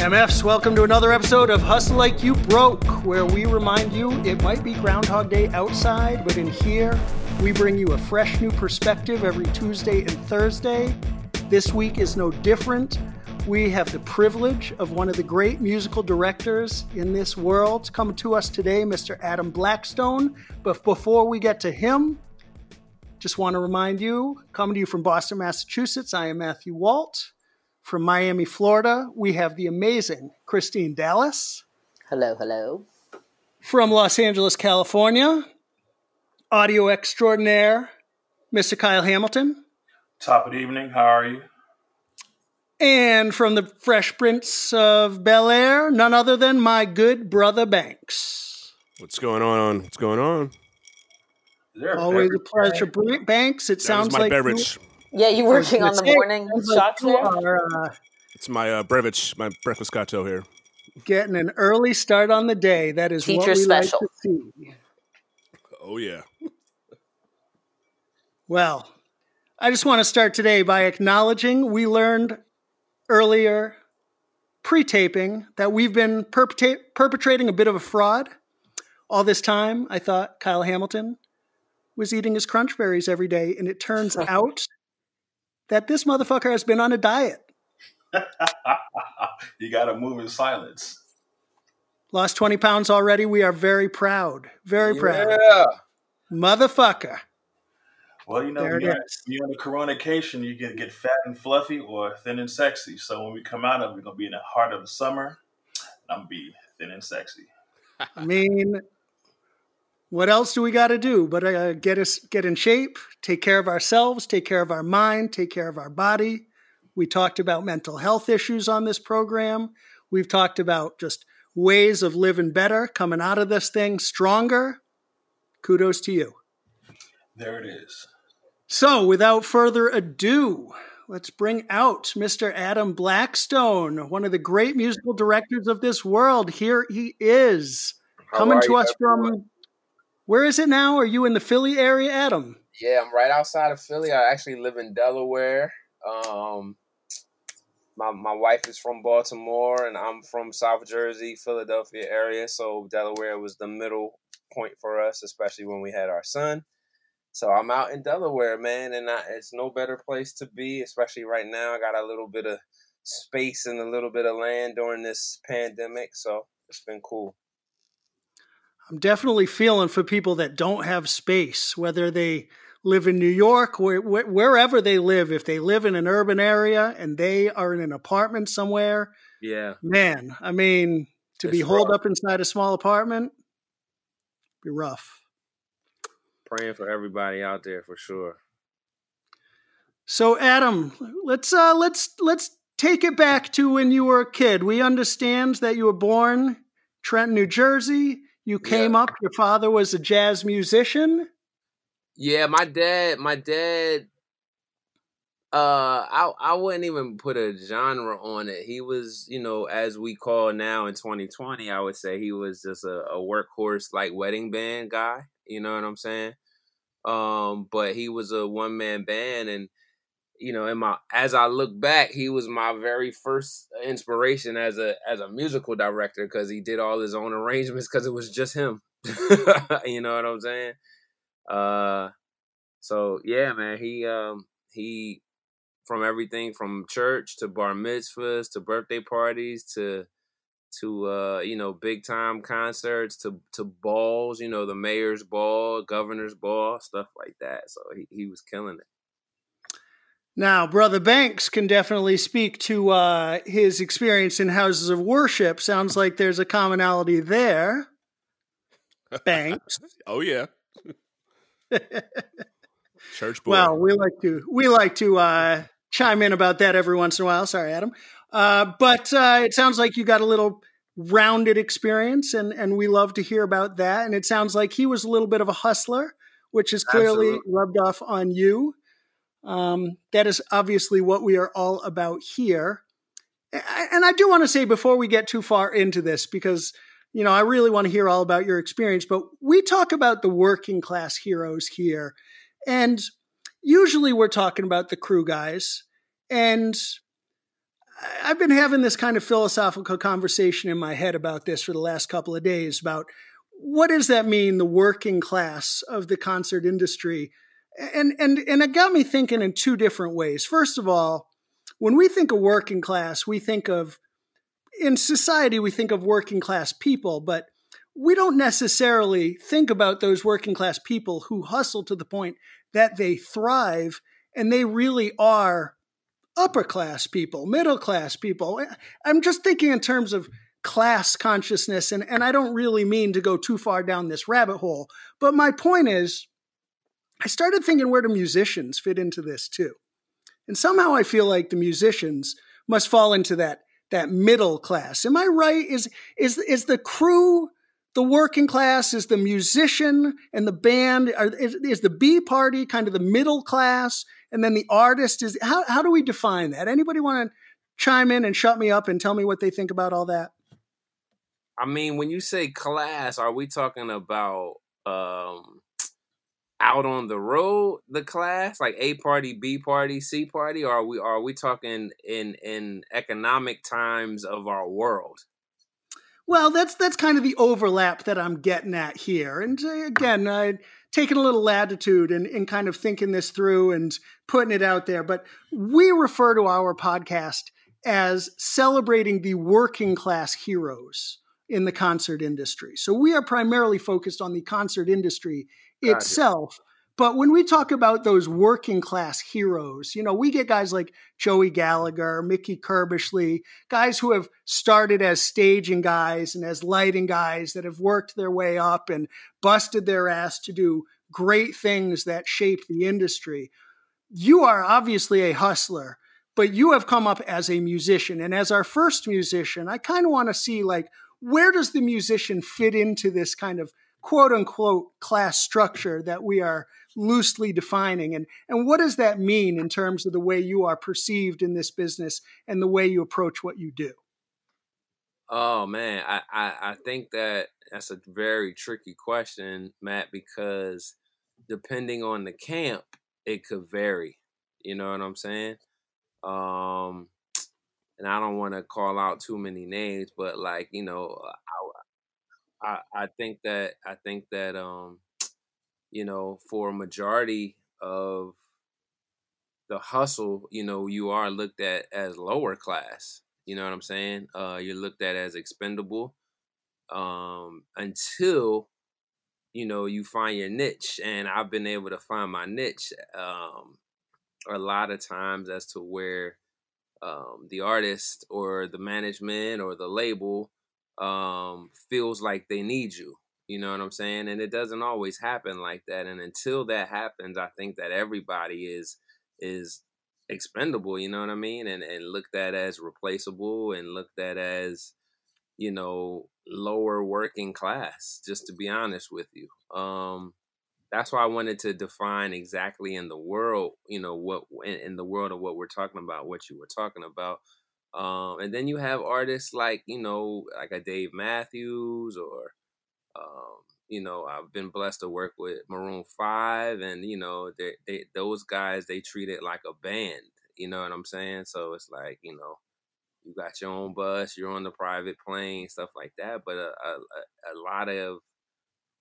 MFs, welcome to another episode of Hustle Like You Broke, where we remind you it might be Groundhog Day outside, but in here, we bring you a fresh new perspective every Tuesday and Thursday. This week is no different. We have the privilege of one of the great musical directors in this world coming to us today, Mr. Adam Blackstone. But before we get to him, just want to remind you, coming to you from Boston, Massachusetts, I am Matthew Walt. From Miami, Florida, we have the amazing Christine Dallas. Hello, hello. From Los Angeles, California, audio extraordinaire, Mr. Kyle Hamilton. Top of the evening. How are you? And from the Fresh Prince of Bel Air, none other than my good brother Banks. What's going on? What's going on? Is there a Always a pleasure, Banks. It That sounds my like beverage. Yeah, you working on the say, morning sounds like shots there? are uh, It's my uh, beverage, my breakfast cocktail here. getting an early start on the day. That is what Teacher we special. like to see. Oh yeah. Well, I just want to start today by acknowledging we learned earlier, pre taping, that we've been perpetra- perpetrating a bit of a fraud. All this time, I thought Kyle Hamilton was eating his crunch berries every day, and it turns out that this motherfucker has been on a diet. you got to move in silence. Lost 20 pounds already. We are very proud. Very proud. Yeah. Motherfucker. Well, you know, when you're, you're on the coronation, you can get fat and fluffy or thin and sexy. So when we come out of it, we're going to be in the heart of the summer. I'm going to be thin and sexy. I mean, what else do we got to do but uh, get us get in shape, take care of ourselves, take care of our mind, take care of our body. We talked about mental health issues on this program. We've talked about just ways of living better, coming out of this thing stronger. Kudos to you. There it is. So, without further ado, let's bring out Mr. Adam Blackstone, one of the great musical directors of this world. Here he is, How coming to us everyone? from where is it now? Are you in the Philly area, Adam? Yeah, I'm right outside of Philly. I actually live in Delaware. Um, my my wife is from Baltimore, and I'm from South Jersey, Philadelphia area. So Delaware was the middle point for us, especially when we had our son. So I'm out in Delaware, man, and I, it's no better place to be, especially right now. I got a little bit of space and a little bit of land during this pandemic, so it's been cool. I'm definitely feeling for people that don't have space, whether they live in New York, where, where, wherever they live. If they live in an urban area and they are in an apartment somewhere, Yeah, man, I mean, to be holed up inside a small apartment, be rough. praying for everybody out there for sure. So, Adam, let's uh, let's let's take it back to when you were a kid. We understand that you were born Trenton, New Jersey. You came up. Your father was a jazz musician. Yeah, my dad, my dad, uh, I I wouldn't even put a genre on it. He was, you know, as we call now in 2020, I would say he was just a, a workhorse like wedding band guy. You know what I'm saying? Um, but he was a one man band, and you know, in my as I look back, he was my very first inspiration as a as a musical director because he did all his own arrangements because it was just him. you know what I'm saying? Uh, so yeah, man, he um he from everything from church to bar mitzvahs to birthday parties to to uh you know big time concerts to to balls, you know the mayor's ball, governor's ball, stuff like that. So he he was killing it. Now, Brother Banks can definitely speak to uh, his experience in houses of worship. Sounds like there's a commonality there. Banks. Oh yeah. Church boy. Well, we like to we like to uh, chime in about that every once in a while. Sorry, Adam. Uh, but uh, it sounds like you got a little rounded experience, and and we love to hear about that. And it sounds like he was a little bit of a hustler, which is clearly Absolutely. rubbed off on you. Um, that is obviously what we are all about here. And I do want to say before we get too far into this, because you know I really want to hear all about your experience. But we talk about the working class heroes here, and usually we're talking about the crew guys. And I've been having this kind of philosophical conversation in my head about this for the last couple of days about what does that mean, the working class of the concert industry? And and and it got me thinking in two different ways. First of all, when we think of working class, we think of in society we think of working class people, but we don't necessarily think about those working class people who hustle to the point that they thrive and they really are upper class people, middle class people. I'm just thinking in terms of class consciousness, and, and I don't really mean to go too far down this rabbit hole. But my point is, I started thinking where do musicians fit into this too? And somehow I feel like the musicians must fall into that that middle class. Am I right? Is is is the crew the working class? Is the musician and the band? Are, is, is the B party kind of the middle class? and then the artist is how how do we define that? Anybody want to chime in and shut me up and tell me what they think about all that? I mean, when you say class, are we talking about um out on the road the class like a party b party c party or are we are we talking in in economic times of our world well that's that's kind of the overlap that i'm getting at here and uh, again i taking a little latitude and, and kind of thinking this through and putting it out there. But we refer to our podcast as celebrating the working class heroes in the concert industry. So we are primarily focused on the concert industry itself. But when we talk about those working class heroes, you know, we get guys like Joey Gallagher, Mickey Curbishley, guys who have started as staging guys and as lighting guys that have worked their way up and busted their ass to do great things that shape the industry. You are obviously a hustler, but you have come up as a musician. And as our first musician, I kind of want to see like, where does the musician fit into this kind of quote unquote class structure that we are loosely defining. And and what does that mean in terms of the way you are perceived in this business and the way you approach what you do? Oh man. I i, I think that that's a very tricky question matt because depending on the camp it could vary. You know what i'm saying? Um and i don't want to call out too many names but like you know I, I i think that i think that um you know, for a majority of the hustle, you know, you are looked at as lower class. You know what I'm saying? Uh, you're looked at as expendable um, until you know you find your niche. And I've been able to find my niche um, a lot of times as to where um, the artist or the management or the label um, feels like they need you. You know what I'm saying? And it doesn't always happen like that. And until that happens, I think that everybody is is expendable, you know what I mean? And and looked at as replaceable and looked at as, you know, lower working class, just to be honest with you. Um that's why I wanted to define exactly in the world, you know, what in, in the world of what we're talking about, what you were talking about. Um, and then you have artists like, you know, like a Dave Matthews or um, you know, I've been blessed to work with Maroon Five, and you know, they, they those guys they treat it like a band. You know what I'm saying? So it's like you know, you got your own bus, you're on the private plane, stuff like that. But a, a, a lot of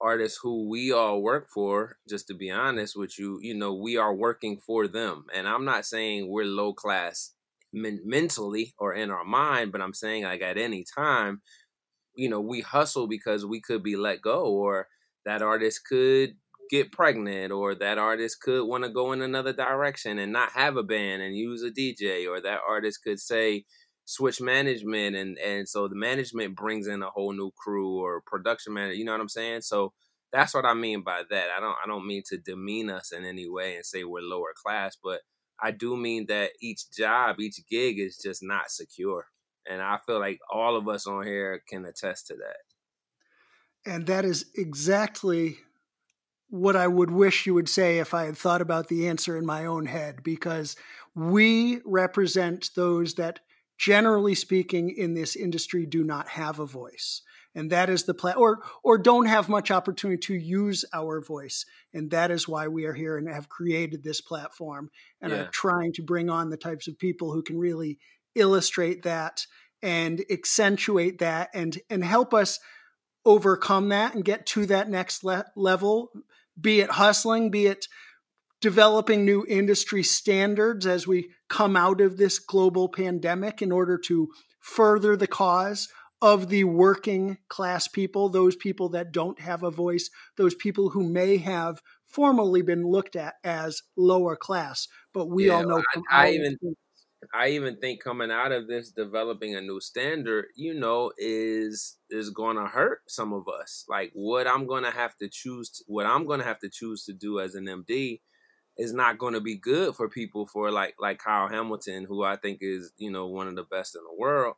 artists who we all work for, just to be honest with you, you know, we are working for them. And I'm not saying we're low class men- mentally or in our mind, but I'm saying like at any time you know we hustle because we could be let go or that artist could get pregnant or that artist could want to go in another direction and not have a band and use a DJ or that artist could say switch management and and so the management brings in a whole new crew or production manager you know what I'm saying? So that's what I mean by that. I don't I don't mean to demean us in any way and say we're lower class but I do mean that each job each gig is just not secure and I feel like all of us on here can attest to that. And that is exactly what I would wish you would say if I had thought about the answer in my own head, because we represent those that, generally speaking, in this industry do not have a voice. And that is the plan, or or don't have much opportunity to use our voice, and that is why we are here and have created this platform and yeah. are trying to bring on the types of people who can really illustrate that and accentuate that and and help us overcome that and get to that next le- level be it hustling be it developing new industry standards as we come out of this global pandemic in order to further the cause of the working class people, those people that don't have a voice, those people who may have formally been looked at as lower class. But we yeah, all know I, I even I even think coming out of this, developing a new standard, you know, is is going to hurt some of us. Like what I'm going to have to choose, to, what I'm going to have to choose to do as an MD, is not going to be good for people for like like Kyle Hamilton, who I think is you know one of the best in the world,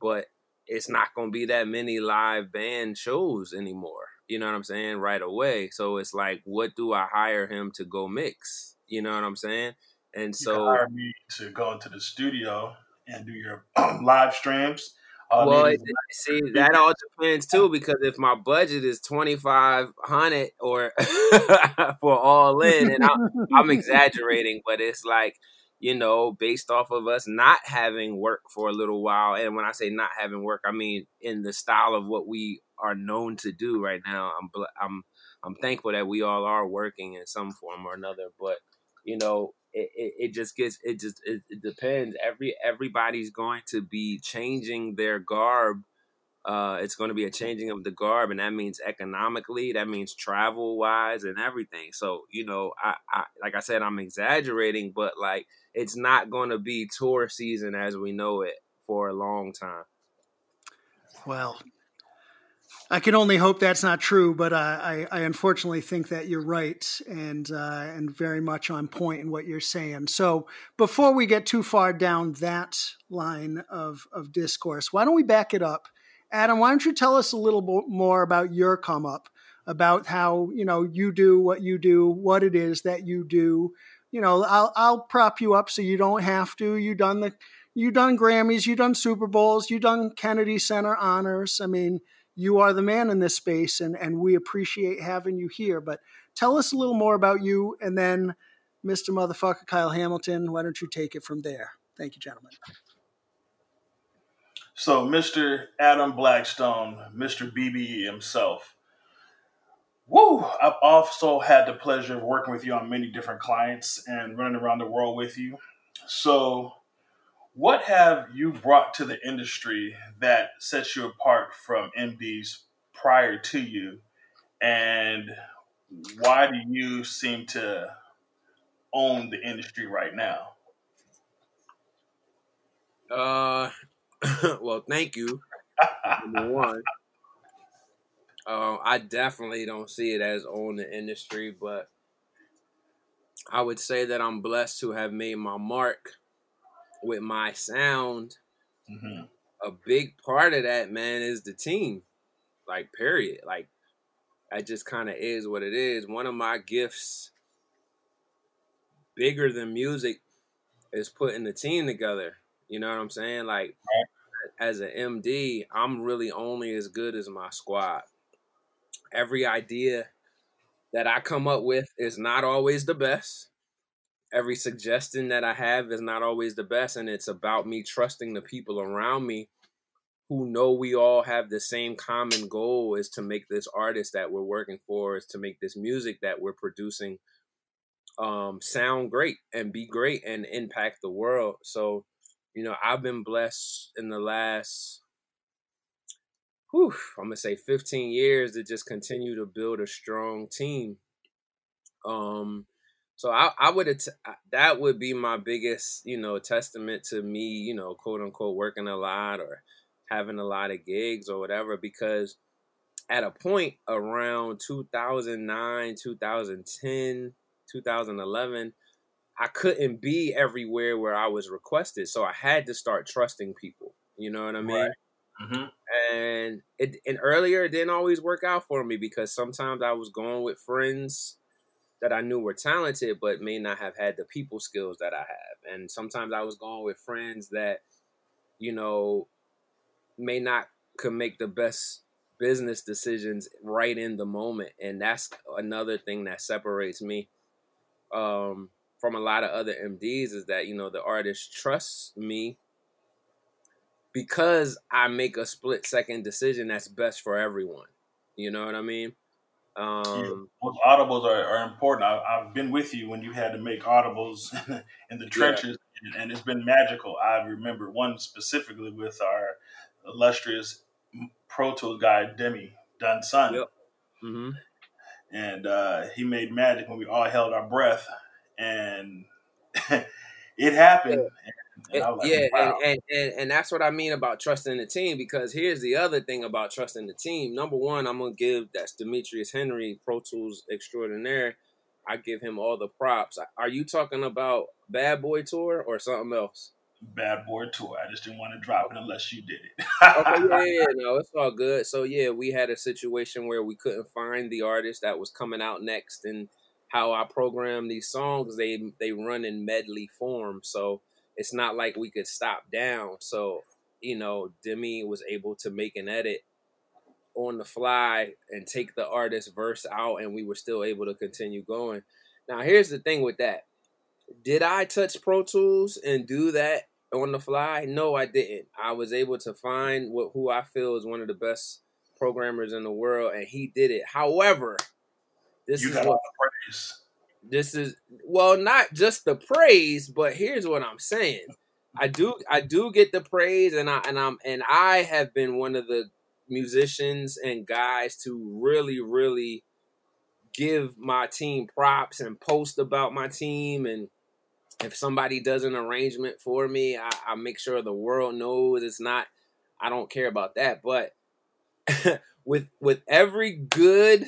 but it's not going to be that many live band shows anymore. You know what I'm saying? Right away. So it's like, what do I hire him to go mix? You know what I'm saying? And you so hire me to go into the studio and do your live streams. All well, it, see, that all depends too, because if my budget is twenty five hundred or for all in, and I'm, I'm exaggerating, but it's like you know, based off of us not having work for a little while. And when I say not having work, I mean in the style of what we are known to do right now. I'm I'm I'm thankful that we all are working in some form or another, but you know, it, it, it just gets it just it, it, depends. Every everybody's going to be changing their garb. Uh, it's going to be a changing of the garb, and that means economically, that means travel wise, and everything. So you know, I, I like I said, I'm exaggerating, but like it's not going to be tour season as we know it for a long time. Well, I can only hope that's not true, but uh, I, I, unfortunately think that you're right and uh, and very much on point in what you're saying. So before we get too far down that line of of discourse, why don't we back it up, Adam? Why don't you tell us a little bit more about your come up, about how you know you do what you do, what it is that you do. You know, I'll I'll prop you up so you don't have to. You done the you done Grammys, you done Super Bowls, you done Kennedy Center honors. I mean you are the man in this space and, and we appreciate having you here. But tell us a little more about you and then Mr. Motherfucker Kyle Hamilton, why don't you take it from there? Thank you, gentlemen. So, Mr. Adam Blackstone, Mr. BBE himself. Woo! I've also had the pleasure of working with you on many different clients and running around the world with you. So, what have you brought to the industry that sets you apart from MDs prior to you? And why do you seem to own the industry right now? Uh, well, thank you. Number one, uh, I definitely don't see it as own the industry, but I would say that I'm blessed to have made my mark with my sound, mm-hmm. a big part of that, man, is the team. Like, period. Like, that just kind of is what it is. One of my gifts, bigger than music, is putting the team together. You know what I'm saying? Like, as an MD, I'm really only as good as my squad. Every idea that I come up with is not always the best every suggestion that I have is not always the best, and it's about me trusting the people around me who know we all have the same common goal is to make this artist that we're working for is to make this music that we're producing um, sound great and be great and impact the world. So, you know, I've been blessed in the last whew, I'm gonna say 15 years to just continue to build a strong team. Um, so I, I would that would be my biggest, you know, testament to me, you know, quote unquote, working a lot or having a lot of gigs or whatever. Because at a point around 2009, 2010, 2011, I couldn't be everywhere where I was requested, so I had to start trusting people. You know what I mean? Right. Mm-hmm. And it and earlier it didn't always work out for me because sometimes I was going with friends that I knew were talented, but may not have had the people skills that I have. And sometimes I was going with friends that, you know, may not could make the best business decisions right in the moment. And that's another thing that separates me um, from a lot of other MDs is that, you know, the artist trusts me because I make a split second decision that's best for everyone. You know what I mean? Um, yeah. audibles are, are important. I, have been with you when you had to make audibles in the trenches, yeah. and it's been magical. I remember one specifically with our illustrious Pro Tools guy, Demi Dunson. Yep. Mm-hmm. And uh, he made magic when we all held our breath, and it happened. Yeah. And, and like, yeah, wow. and, and, and that's what I mean about trusting the team. Because here's the other thing about trusting the team. Number one, I'm gonna give that's Demetrius Henry, Pro Tools extraordinaire. I give him all the props. Are you talking about Bad Boy Tour or something else? Bad Boy Tour. I just didn't want to drop it unless you did it. okay, yeah, yeah, no, it's all good. So yeah, we had a situation where we couldn't find the artist that was coming out next, and how I program these songs, they they run in medley form. So it's not like we could stop down. So you know, Demi was able to make an edit on the fly and take the artist verse out, and we were still able to continue going. Now, here's the thing with that. Did I touch Pro Tools and do that on the fly? No, I didn't. I was able to find what who I feel is one of the best programmers in the world, and he did it. However, this you is what praise. This is well, not just the praise, but here's what I'm saying. I do I do get the praise, and I and I'm and I have been one of the musicians and guys to really really give my team props and post about my team and if somebody does an arrangement for me, I, I make sure the world knows it's not. I don't care about that. But with with every good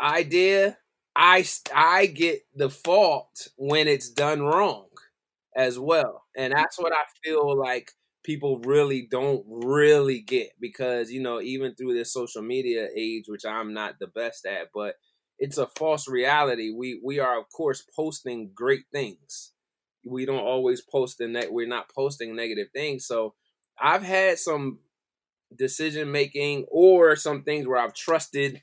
idea, I I get the fault when it's done wrong as well, and that's what I feel like people really don't really get because you know even through this social media age, which I'm not the best at, but it's a false reality. We we are of course posting great things. We don't always post the net. We're not posting negative things. So I've had some decision making or some things where I've trusted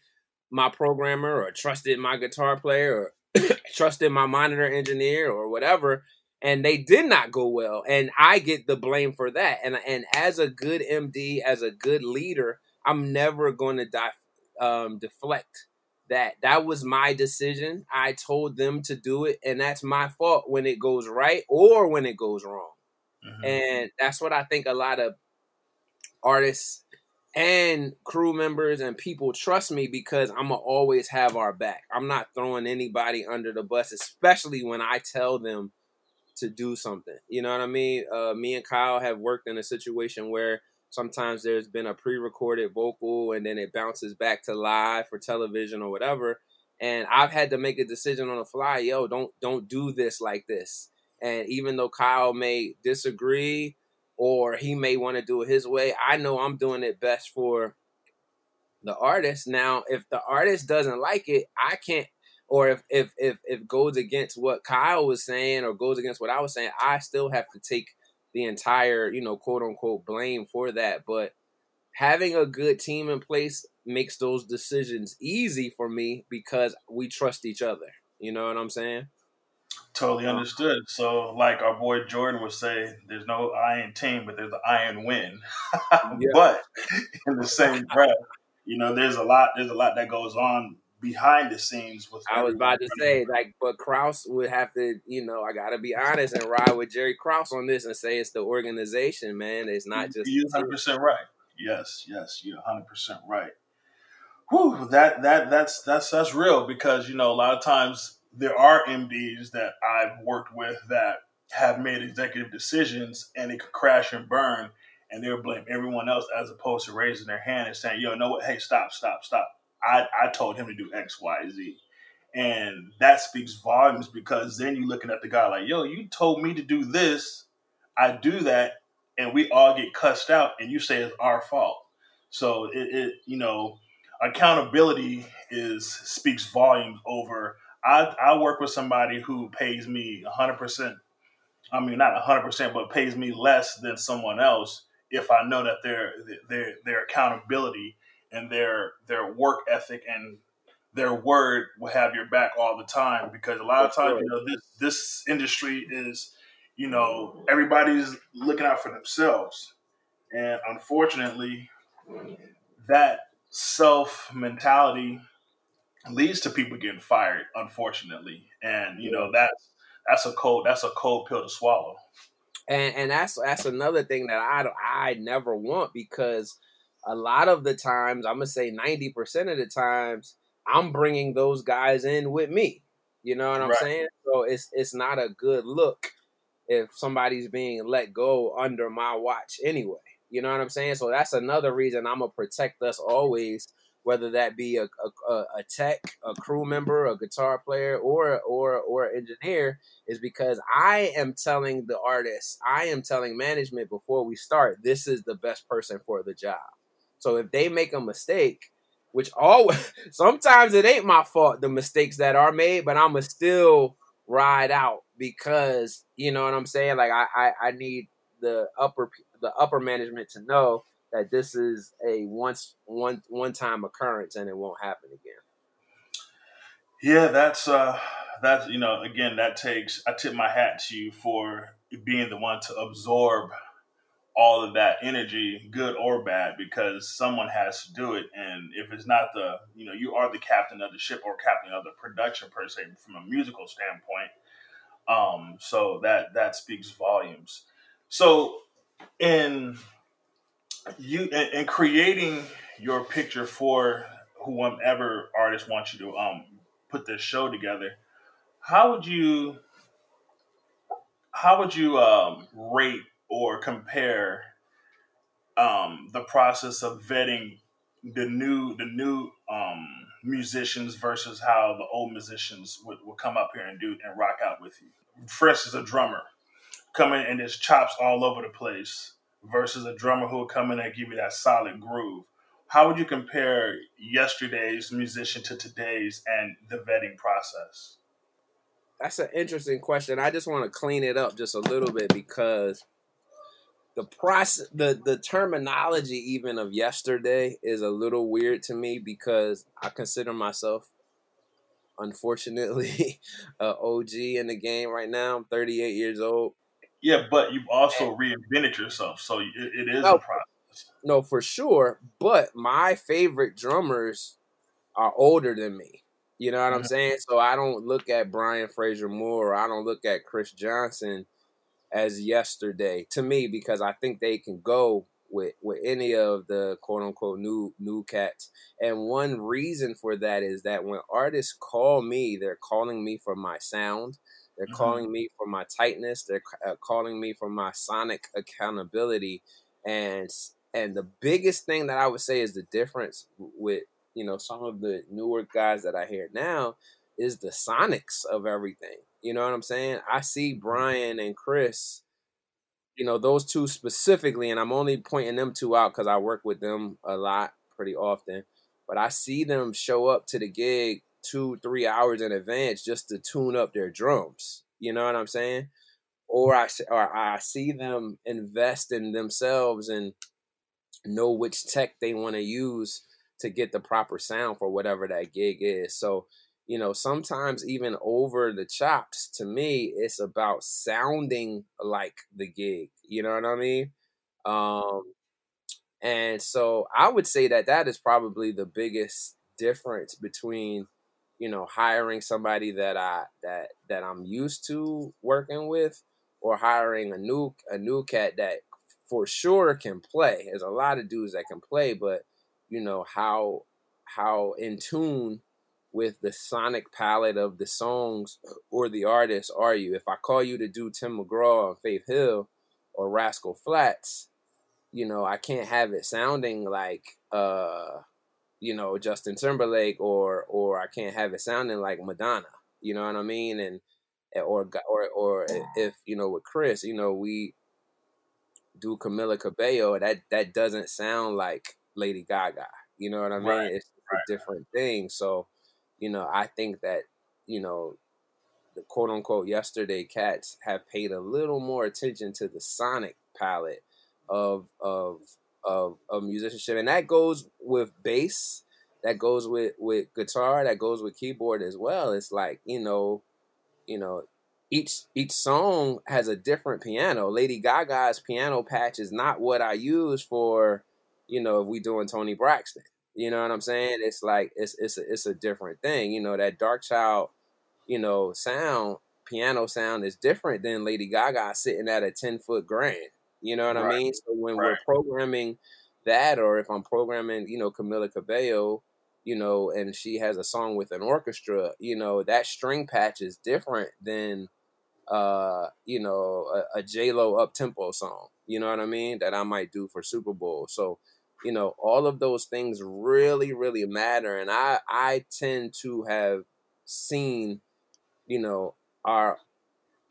my programmer or trusted my guitar player or trusted my monitor engineer or whatever and they did not go well and I get the blame for that and and as a good MD as a good leader I'm never going to die, um, deflect that that was my decision. I told them to do it, and that's my fault when it goes right or when it goes wrong. Mm-hmm. And that's what I think a lot of artists and crew members and people trust me because I'm gonna always have our back. I'm not throwing anybody under the bus, especially when I tell them to do something. You know what I mean? Uh, me and Kyle have worked in a situation where Sometimes there's been a pre-recorded vocal and then it bounces back to live for television or whatever. And I've had to make a decision on the fly, yo, don't don't do this like this. And even though Kyle may disagree or he may want to do it his way, I know I'm doing it best for the artist. Now, if the artist doesn't like it, I can't or if if if if goes against what Kyle was saying or goes against what I was saying, I still have to take the entire, you know, quote unquote blame for that. But having a good team in place makes those decisions easy for me because we trust each other. You know what I'm saying? Totally uh, understood. So, like our boy Jordan would say, there's no iron team, but there's an iron win. But in the same breath, you know, there's a lot. There's a lot that goes on behind the scenes with. I was about to say, like, but Krause would have to, you know, I got to be honest and ride with Jerry Krause on this and say it's the organization, man. It's not just. You're 100 percent right. Yes, yes, you're 100 percent right. Whew, that that that's that's that's real because you know a lot of times there are MDs that I've worked with that have made executive decisions and it could crash and burn and they'll blame everyone else as opposed to raising their hand and saying, yo, know what? Hey, stop, stop, stop. I, I told him to do X, Y, Z. And that speaks volumes because then you're looking at the guy like, yo, you told me to do this. I do that. And we all get cussed out and you say it's our fault. So it, it you know, accountability is speaks volumes over I, I work with somebody who pays me 100%. I mean, not 100%, but pays me less than someone else if I know that their their their accountability and their their work ethic and their word will have your back all the time because a lot of times you know this this industry is you know, everybody's looking out for themselves. And unfortunately, that self mentality leads to people getting fired, unfortunately. And you know, that's that's a cold that's a cold pill to swallow. And and that's that's another thing that I I never want because a lot of the times I'm gonna say ninety percent of the times I'm bringing those guys in with me. You know what I'm right. saying? So it's it's not a good look if somebody's being let go under my watch anyway. You know what I'm saying? So that's another reason I'm gonna protect us always, whether that be a, a, a tech, a crew member, a guitar player, or or or engineer, is because I am telling the artist, I am telling management before we start, this is the best person for the job. So if they make a mistake, which always sometimes it ain't my fault the mistakes that are made, but I'ma still ride out because you know what I'm saying. Like I I, I need the upper the upper management to know that this is a once one one time occurrence and it won't happen again. Yeah, that's uh that's you know again that takes I tip my hat to you for being the one to absorb all of that energy, good or bad, because someone has to do it. And if it's not the, you know, you are the captain of the ship or captain of the production per se, from a musical standpoint. Um, so that that speaks volumes. So in you in, in creating your picture for whoever artist wants you to um put this show together, how would you how would you um, rate or compare um, the process of vetting the new the new um, musicians versus how the old musicians would, would come up here and do and rock out with you. Fresh as a drummer, coming and his chops all over the place versus a drummer who will come in and give you that solid groove. How would you compare yesterday's musician to today's and the vetting process? That's an interesting question. I just want to clean it up just a little bit because the process the the terminology even of yesterday is a little weird to me because I consider myself unfortunately a OG in the game right now. I'm 38 years old. Yeah, but you've also reinvented yourself, so it, it is no, a process. No, for sure. But my favorite drummers are older than me. You know what mm-hmm. I'm saying? So I don't look at Brian Frasier Moore or I don't look at Chris Johnson as yesterday to me because I think they can go with with any of the quote unquote new new cats. And one reason for that is that when artists call me, they're calling me for my sound. They're mm-hmm. calling me for my tightness. They're uh, calling me for my sonic accountability. And and the biggest thing that I would say is the difference with you know some of the newer guys that I hear now is the sonics of everything. You know what I'm saying? I see mm-hmm. Brian and Chris, you know, those two specifically, and I'm only pointing them two out because I work with them a lot pretty often. But I see them show up to the gig two, three hours in advance just to tune up their drums. You know what I'm saying? Or I or I see them invest in themselves and know which tech they want to use to get the proper sound for whatever that gig is. So you know, sometimes even over the chops, to me, it's about sounding like the gig. You know what I mean? Um, and so I would say that that is probably the biggest difference between, you know, hiring somebody that I that that I'm used to working with, or hiring a new a new cat that for sure can play. There's a lot of dudes that can play, but you know how how in tune with the sonic palette of the songs or the artist are you? If I call you to do Tim McGraw or Faith Hill or Rascal Flatts, you know, I can't have it sounding like uh you know Justin Timberlake or or I can't have it sounding like Madonna. You know what I mean? And eh, or or or if you know with Chris, you know we do Camila Cabello, that that doesn't sound like Lady Gaga. You know what I mean? Right, it's right. a different thing. So you know, I think that, you know, the quote unquote yesterday cats have paid a little more attention to the sonic palette of of of, of musicianship. And that goes with bass, that goes with, with guitar, that goes with keyboard as well. It's like, you know, you know, each each song has a different piano. Lady Gaga's piano patch is not what I use for, you know, if we doing Toni Braxton. You know what I'm saying? It's like it's it's a, it's a different thing. You know that Darkchild, you know, sound piano sound is different than Lady Gaga sitting at a ten foot grand. You know what right. I mean? So when right. we're programming that, or if I'm programming, you know, Camila Cabello, you know, and she has a song with an orchestra, you know, that string patch is different than uh, you know, a, a J Lo up tempo song. You know what I mean? That I might do for Super Bowl. So, you know, all of those things really, really matter. And I I tend to have seen, you know, our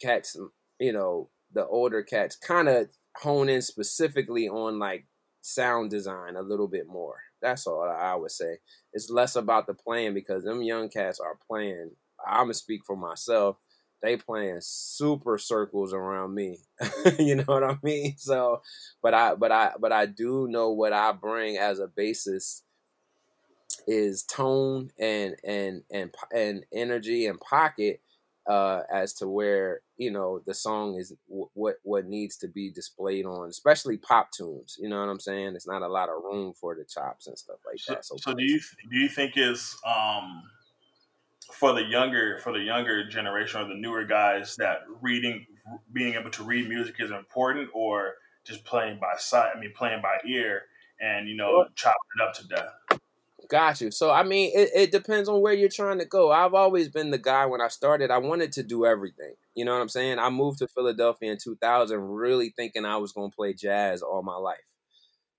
cats, you know, the older cats kind of hone in specifically on like sound design a little bit more. That's all I would say. It's less about the playing because them young cats are playing. I'm gonna speak for myself they playing super circles around me. you know what I mean? So, but I, but I, but I do know what I bring as a basis is tone and and and and energy and pocket uh as to where you know the song is w- what what needs to be displayed on especially pop tunes you know what i'm saying? It's not a lot of room for the chops and stuff like that so, so do you do you think is um for the younger for the younger generation or the newer guys that reading being able to read music is important or just playing by sight i mean playing by ear and you know chopping it up to death got you. So i mean it, it depends on where you're trying to go. I've always been the guy when i started i wanted to do everything. You know what i'm saying? I moved to philadelphia in 2000 really thinking i was going to play jazz all my life.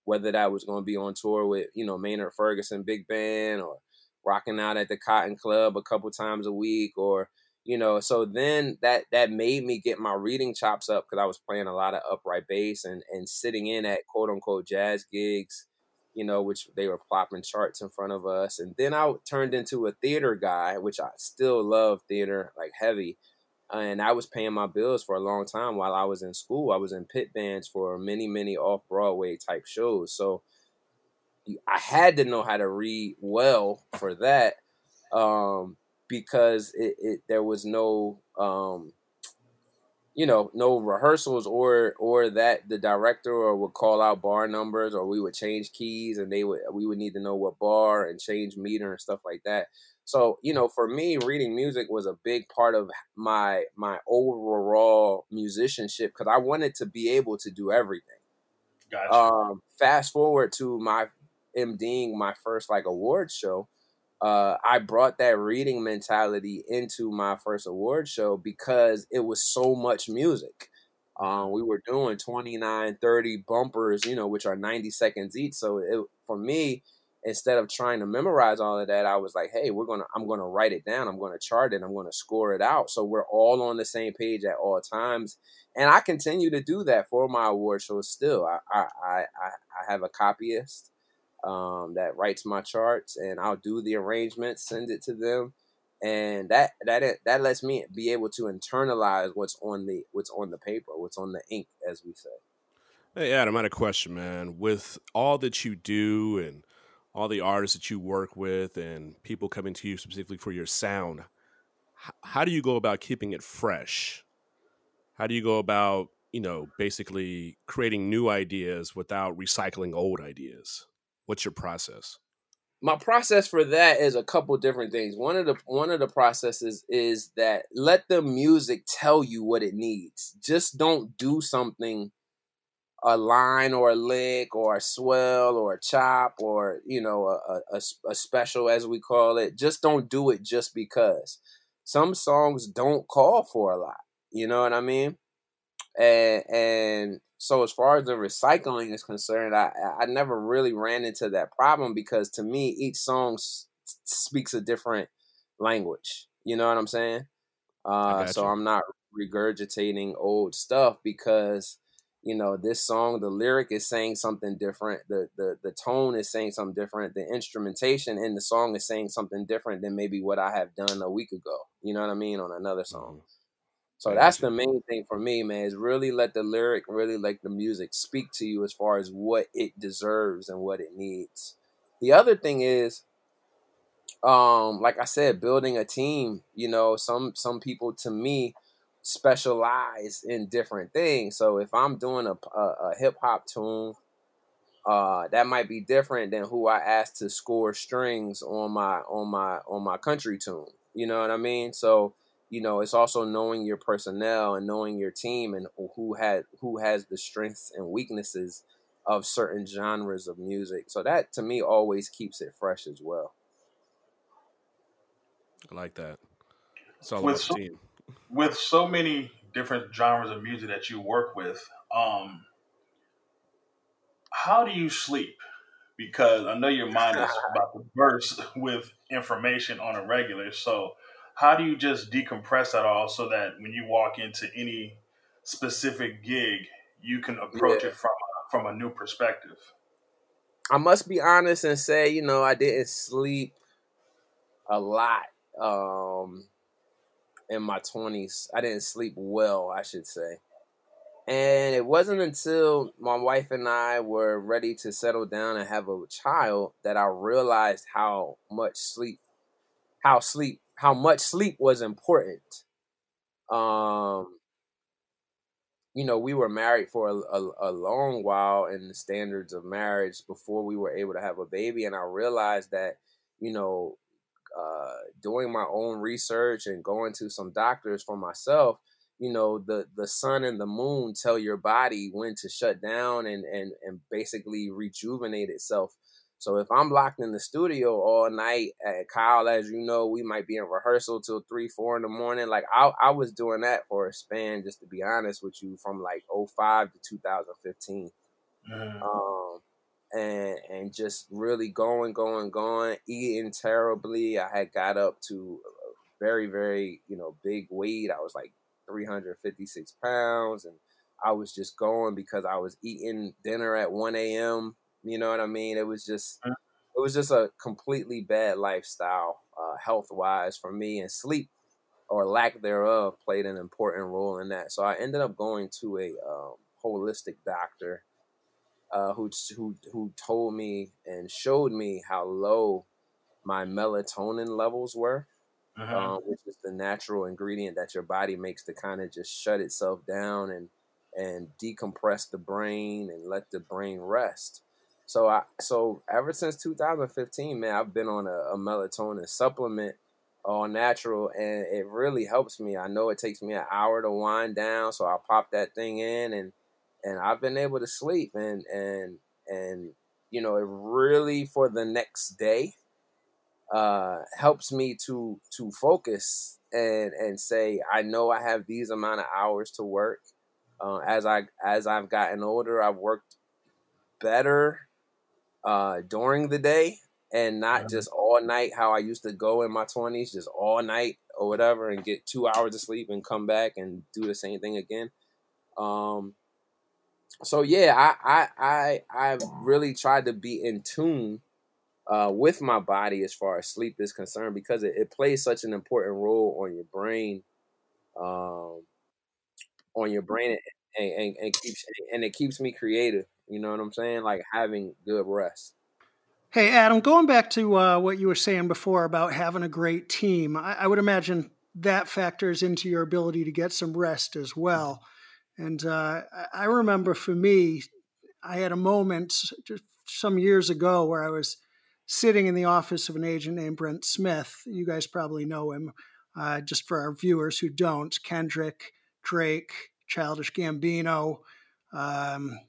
Whether that was going to be on tour with you know maynard ferguson big band or rocking out at the Cotton Club a couple times a week, or you know. So then that that made me get my reading chops up because I was playing a lot of upright bass and and sitting in at quote unquote jazz gigs, you know, which they were plopping charts in front of us. And then I turned into a theater guy, which I still love theater like heavy. And I was paying my bills for a long time while I was in school. I was in pit bands for many, many off Broadway type shows. So I had to know how to read well for that um, because it, it, there was no um, you know no rehearsals or or that the director or would call out bar numbers or we would change keys and they would we would need to know what bar and change meter and stuff like that so you know for me reading music was a big part of my my overall musicianship because i wanted to be able to do everything gotcha. um, fast forward to my MDing my first like award show, uh, I brought that reading mentality into my first award show because it was so much music. Um, we were doing 29, 30 bumpers, you know, which are 90 seconds each. So it, for me, instead of trying to memorize all of that, I was like, hey, we're gonna, I'm gonna write it down. I'm gonna chart it. I'm gonna score it out. So we're all on the same page at all times. And I continue to do that for my award shows still. I, I, I, I have a copyist um, that writes my charts, and I'll do the arrangements, send it to them, and that that that lets me be able to internalize what's on the what's on the paper, what's on the ink, as we say. Hey Adam, I had a question, man. With all that you do and all the artists that you work with, and people coming to you specifically for your sound, how do you go about keeping it fresh? How do you go about you know basically creating new ideas without recycling old ideas? What's your process? My process for that is a couple different things. One of the one of the processes is that let the music tell you what it needs. Just don't do something a line or a lick or a swell or a chop or you know a, a, a, special as we call it just don't do it just because some songs don't call for a lot you know what i mean and and so as far as the recycling is concerned, I I never really ran into that problem because to me each song s- speaks a different language. You know what I'm saying? Uh, so I'm not regurgitating old stuff because you know this song the lyric is saying something different the the the tone is saying something different the instrumentation in the song is saying something different than maybe what I have done a week ago you know what I mean on another song mm-hmm. So that's the main thing for me, man, is really let the lyric, really let the music speak to you as far as what it deserves and what it needs. The other thing is, um, like I said, building a team. You know, some some people to me specialize in different things. So if I'm doing a, a, a hip hop tune, uh, that might be different than who I asked to score strings on my on my on my country tune. You know what I mean? So you know, it's also knowing your personnel and knowing your team and who had who has the strengths and weaknesses of certain genres of music. So that to me always keeps it fresh as well. I like that. It's all with about so, team. With so many different genres of music that you work with, um, how do you sleep? Because I know your mind is about to burst with information on a regular. So, how do you just decompress at all so that when you walk into any specific gig, you can approach yeah. it from from a new perspective? I must be honest and say, you know, I didn't sleep a lot um, in my 20s. I didn't sleep well, I should say. And it wasn't until my wife and I were ready to settle down and have a child that I realized how much sleep, how sleep, how much sleep was important. Um, you know, we were married for a, a, a, long while in the standards of marriage before we were able to have a baby. And I realized that, you know, uh, doing my own research and going to some doctors for myself, you know the the sun and the moon tell your body when to shut down and and and basically rejuvenate itself so if i'm locked in the studio all night at kyle as you know we might be in rehearsal till three four in the morning like i, I was doing that for a span just to be honest with you from like 05 to 2015 mm-hmm. um and and just really going going going eating terribly i had got up to a very very you know big weight i was like 356 pounds and I was just going because I was eating dinner at 1 a.m. You know what I mean? It was just mm. it was just a completely bad lifestyle, uh, health wise for me, and sleep or lack thereof played an important role in that. So I ended up going to a um, holistic doctor uh, who who who told me and showed me how low my melatonin levels were uh-huh. um, which is the natural ingredient that your body makes to kind of just shut itself down and and decompress the brain and let the brain rest. So I so ever since 2015, man, I've been on a, a melatonin supplement, all natural, and it really helps me. I know it takes me an hour to wind down, so I pop that thing in, and and I've been able to sleep, and and and you know, it really for the next day uh, helps me to to focus and and say I know I have these amount of hours to work. Uh, as I as I've gotten older, I've worked better uh, during the day and not just all night how I used to go in my twenties, just all night or whatever, and get two hours of sleep and come back and do the same thing again. Um, so yeah, I I I I really tried to be in tune uh, with my body as far as sleep is concerned because it, it plays such an important role on your brain, um, on your brain, and, and, and keeps and it keeps me creative. You know what I'm saying? Like having good rest. Hey, Adam, going back to uh, what you were saying before about having a great team, I, I, would imagine that factors into your ability to get some rest as well. And uh, I remember for me, I had a moment just some years ago where I was sitting in the office of an agent named Brent Smith. You guys probably know him. Uh, just for our viewers who don't, Kendrick, Drake, Childish Gambino, um,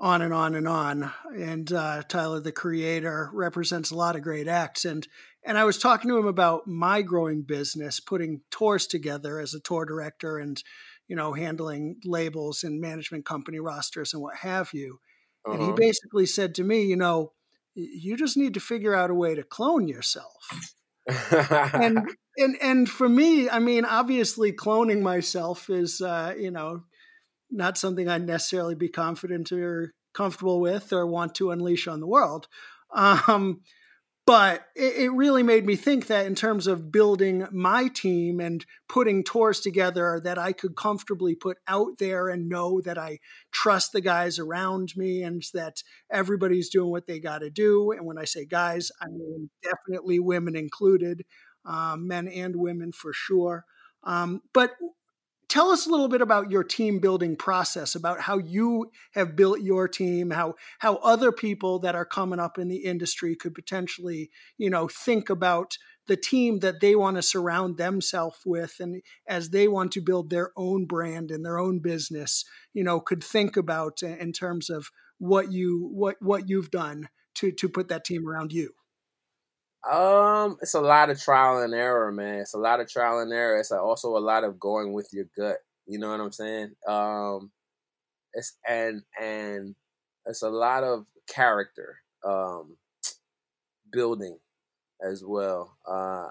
on and on and on. And uh, Tyler, the creator, represents a lot of great acts. And and I was talking to him about my growing business, putting tours together as a tour director, and you know, handling labels and management company rosters and what have you. Uh-huh. And he uh-huh. basically said to me, you know, you just need to figure out a way to clone yourself. and and and for me, I mean, obviously, cloning myself is uh, you know not something I'd necessarily be confident or comfortable with or want to unleash on the world. Um, but it, it, really made me think that in terms of building my team and putting tours together that I could comfortably put out there and know that I trust the guys around me and that everybody's doing what they got to do. And when I say guys, I mean definitely women included, um, men and women for sure. Um, but tell us a little bit about your team building process, about how you have built your team, how how other people that are coming up in the industry could potentially, you know, think about the team that they want to surround themselves with and as they want to build their own brand and their own business you know could think about in terms of what you what what you've done to to put that team around you um it's a lot of trial and error man it's a lot of trial and error it's also a lot of going with your gut you know what i'm saying um it's and and it's a lot of character um building as well. Uh,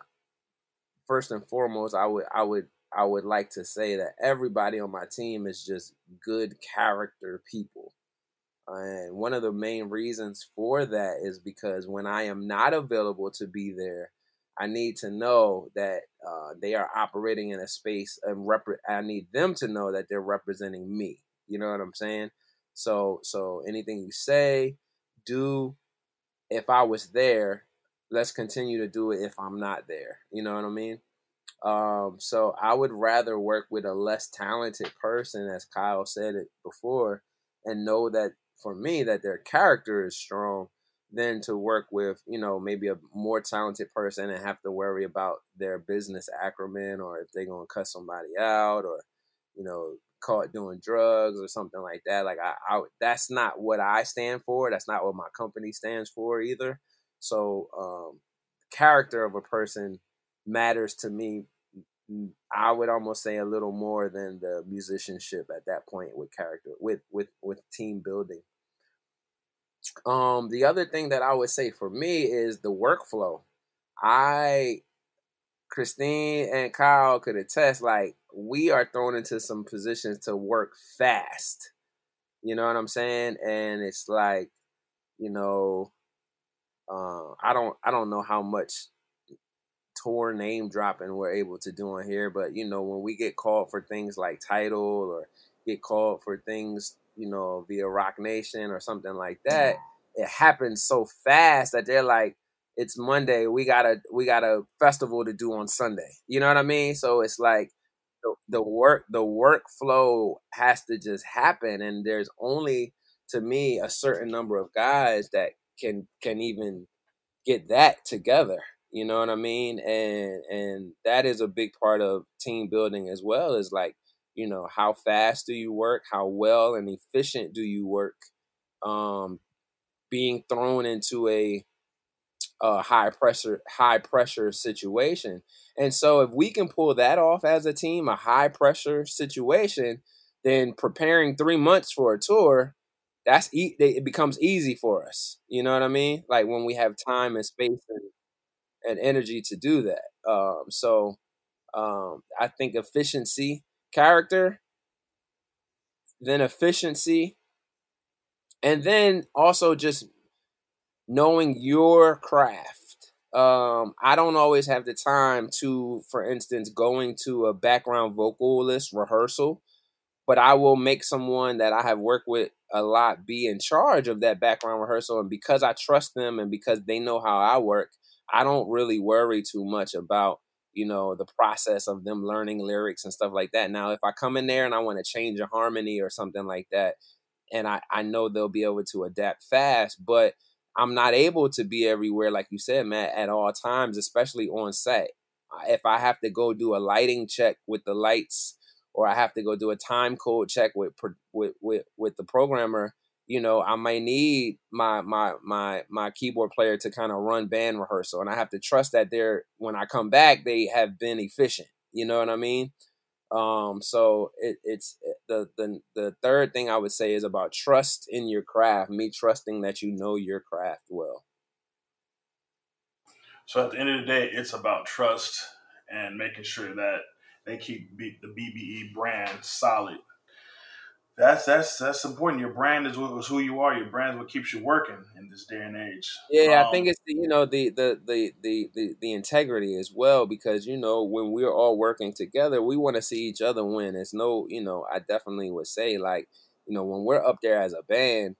first and foremost, I would I would I would like to say that everybody on my team is just good character people. And one of the main reasons for that is because when I am not available to be there, I need to know that uh, they are operating in a space and rep- I need them to know that they're representing me. You know what I'm saying? So so anything you say, do, if I was there, let's continue to do it if I'm not there. You know what I mean? Um, so I would rather work with a less talented person, as Kyle said it before, and know that for me that their character is strong than to work with, you know, maybe a more talented person and have to worry about their business acumen or if they're gonna cut somebody out or, you know, caught doing drugs or something like that. Like I, I that's not what I stand for. That's not what my company stands for either. So, um, character of a person matters to me. I would almost say a little more than the musicianship at that point with character, with with with team building. Um, the other thing that I would say for me is the workflow. I, Christine and Kyle could attest, like we are thrown into some positions to work fast. You know what I'm saying? And it's like, you know, uh, I don't I don't know how much tour name dropping we're able to do on here, but you know when we get called for things like title or get called for things you know via Roc Nation or something like that, it happens so fast that they're like, it's Monday, we got a we got a festival to do on Sunday. You know what I mean? So it's like the, the work the workflow has to just happen, and there's only to me a certain number of guys that can can even get that together you know what i mean and and that is a big part of team building as well is like you know how fast do you work how well and efficient do you work um being thrown into a, a high pressure high pressure situation and so if we can pull that off as a team a high pressure situation then preparing three months for a tour that's e- it becomes easy for us. You know what I mean? Like when we have time and space and, and energy to do that. Um, so um, I think efficiency, character, then efficiency, and then also just knowing your craft. Um, I don't always have the time to, for instance, going to a background vocalist rehearsal but I will make someone that I have worked with a lot be in charge of that background rehearsal. And because I trust them and because they know how I work, I don't really worry too much about, you know, the process of them learning lyrics and stuff like that. Now, if I come in there and I want to change a harmony or something like that, and I, I know they'll be able to adapt fast, but I'm not able to be everywhere, like you said, Matt, at all times, especially on set. If I have to go do a lighting check with the lights or I have to go do a time code check with with with, with the programmer, you know, I might need my my my my keyboard player to kind of run band rehearsal, and I have to trust that they're when I come back they have been efficient. You know what I mean? Um, so it, it's eh, the the the third thing I would say is about trust in your craft. Me trusting that you know your craft well. So at the end of the day, it's about trust and making sure that they keep the BBE brand solid. That's that's that's important. Your brand is, is who you are. Your brand is what keeps you working in this day and age. Yeah, um, I think it's the, you know the, the the the the the integrity as well because you know when we're all working together, we want to see each other win. It's no, you know, I definitely would say like you know when we're up there as a band,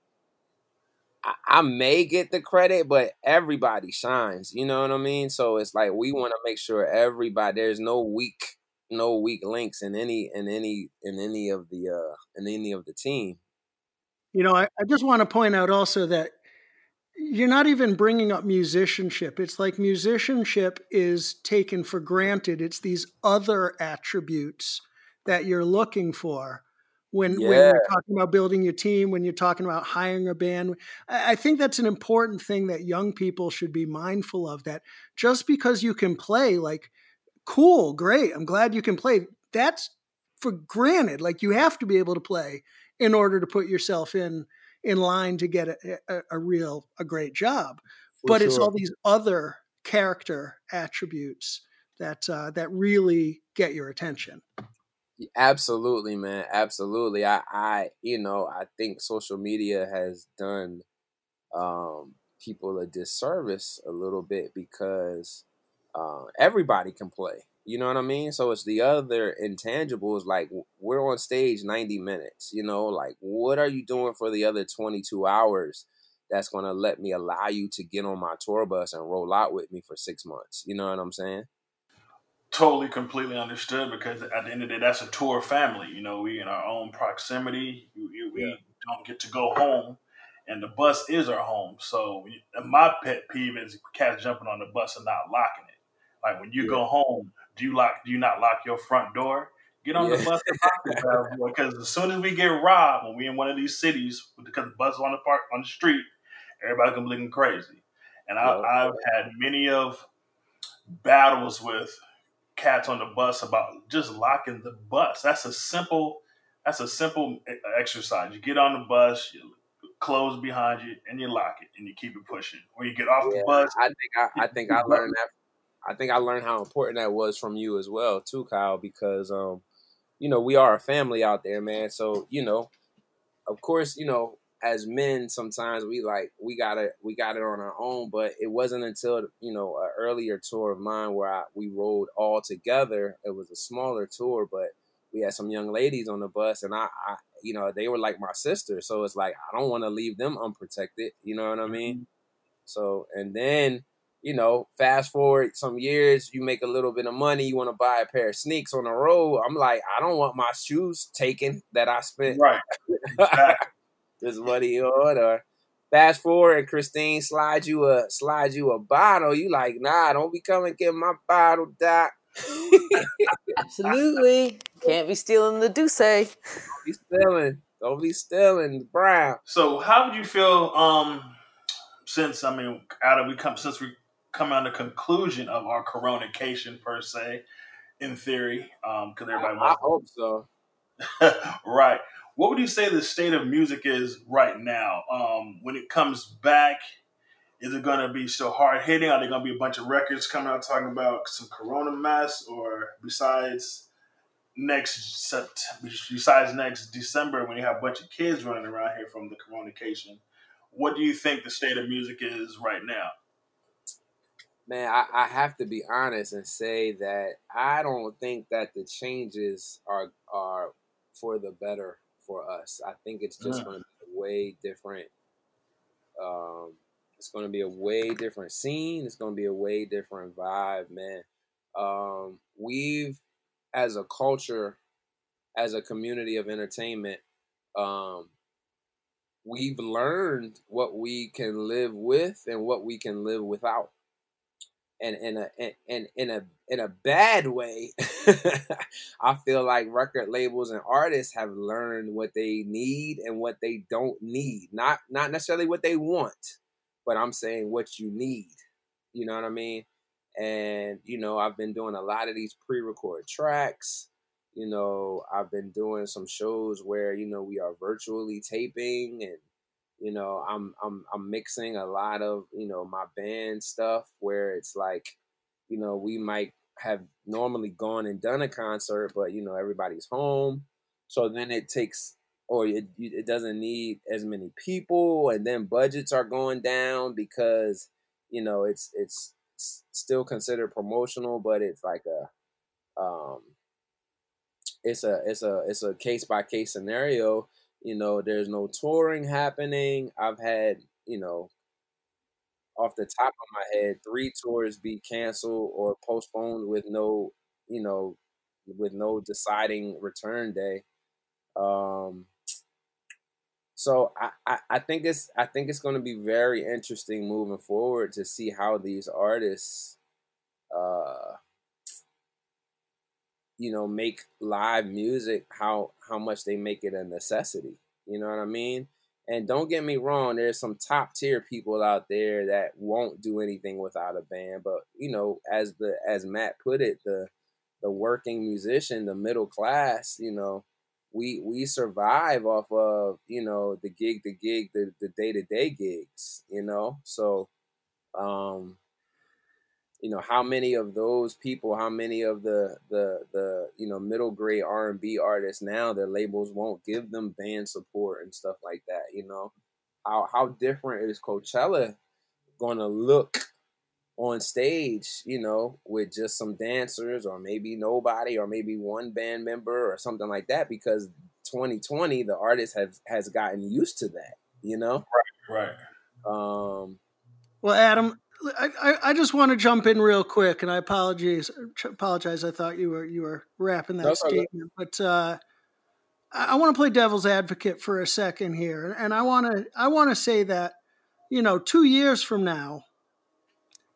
I, I may get the credit, but everybody shines. You know what I mean? So it's like we want to make sure everybody there's no weak no weak links in any in any in any of the uh in any of the team. You know, I, I just want to point out also that you're not even bringing up musicianship. It's like musicianship is taken for granted. It's these other attributes that you're looking for when, yeah. when you're talking about building your team, when you're talking about hiring a band. I think that's an important thing that young people should be mindful of that just because you can play, like, cool, great, I'm glad you can play. That's for granted. Like, you have to be able to play in order to put yourself in in line to get a, a, a real a great job. For but sure. it's all these other character attributes that uh, that really get your attention. Absolutely, man. Absolutely. I, I, you know, I think social media has done um, people a disservice a little bit because uh, everybody can play. You know what I mean? So it's the other intangibles. Like we're on stage 90 minutes, you know, like what are you doing for the other 22 hours that's going to let me allow you to get on my tour bus and roll out with me for six months? You know what I'm saying? Totally, completely understood because at the end of the day, that's a tour family. You know, we in our own proximity. We, we yeah. don't get to go home, and the bus is our home. So my pet peeve is cats jumping on the bus and not locking it. Like when you go home, do you lock? Do you not lock your front door? Get on yeah. the bus because as soon as we get robbed when we in one of these cities because the bus is on the park on the street, everybody's gonna be looking crazy. And I, yeah. I've had many of battles with cats on the bus about just locking the bus. That's a simple. That's a simple exercise. You get on the bus, you close behind you, and you lock it, and you keep it pushing. Or you get off yeah, the bus. I think I, I think I learned that I think I learned how important that was from you as well, too, Kyle, because um, you know, we are a family out there, man. So, you know, of course, you know, as men sometimes we like we got it we got it on our own, but it wasn't until, you know, an earlier tour of mine where I, we rode all together. It was a smaller tour, but we had some young ladies on the bus and I, I you know, they were like my sister. So it's like I don't want to leave them unprotected, you know what I mean? Mm-hmm. So and then you know, fast forward some years, you make a little bit of money, you want to buy a pair of sneaks on the road. I'm like, I don't want my shoes taken that I spent right. this money on. Or fast forward, and Christine slides you a slide you a bottle. You like, nah, don't be coming get my bottle, doc. Absolutely, can't be stealing the D'ussé. Don't be stealing. Don't be stealing brown. So, how would you feel? Um, since I mean, out of we come since we come on the conclusion of our coronation per se, in theory, because um, everybody. I, I hope so. right. What would you say the state of music is right now? Um, when it comes back, is it going to be still hard hitting? Are there going to be a bunch of records coming out talking about some Corona mess, or besides next besides next December when you have a bunch of kids running around here from the coronation? What do you think the state of music is right now? Man, I, I, have to be honest and say that I don't think that the changes are are for the better for us. I think it's just mm. going to be a way different. Um, it's going to be a way different scene. It's going to be a way different vibe, man. Um, we've, as a culture, as a community of entertainment, um, we've learned what we can live with and what we can live without and in a in in a in a bad way, I feel like record labels and artists have learned what they need and what they don't need. Not not necessarily what they want, but I'm saying what you need. You know what I mean? And you know, I've been doing a lot of these pre-recorded tracks. You know, I've been doing some shows where you know we are virtually taping and you know i'm i'm i'm mixing a lot of you know my band stuff where it's like you know we might have normally gone and done a concert but you know everybody's home. So then it takes or it, it doesn't need as many people and then budgets are going down because you know it's it's still considered promotional but it's like a um it's a it's a it's a case by case scenario you know, there's no touring happening. I've had, you know, off the top of my head, three tours be canceled or postponed with no, you know, with no deciding return day. Um, so I, I, I think it's I think it's going to be very interesting moving forward to see how these artists, uh, you know, make live music how how much they make it a necessity. You know what I mean? And don't get me wrong, there's some top tier people out there that won't do anything without a band. But you know, as the as Matt put it, the the working musician, the middle class, you know, we we survive off of you know the gig the gig the the day to day gigs you know so um you know how many of those people how many of the the the you know middle grade R&B artists now their labels won't give them band support and stuff like that you know how how different is Coachella going to look on stage, you know, with just some dancers or maybe nobody or maybe one band member or something like that because 2020 the artist has has gotten used to that, you know? Right. Right. Um well, Adam, I, I just want to jump in real quick, and I apologize. Apologize. I thought you were you were wrapping that statement, but uh, I want to play devil's advocate for a second here, and I want to I want to say that you know two years from now,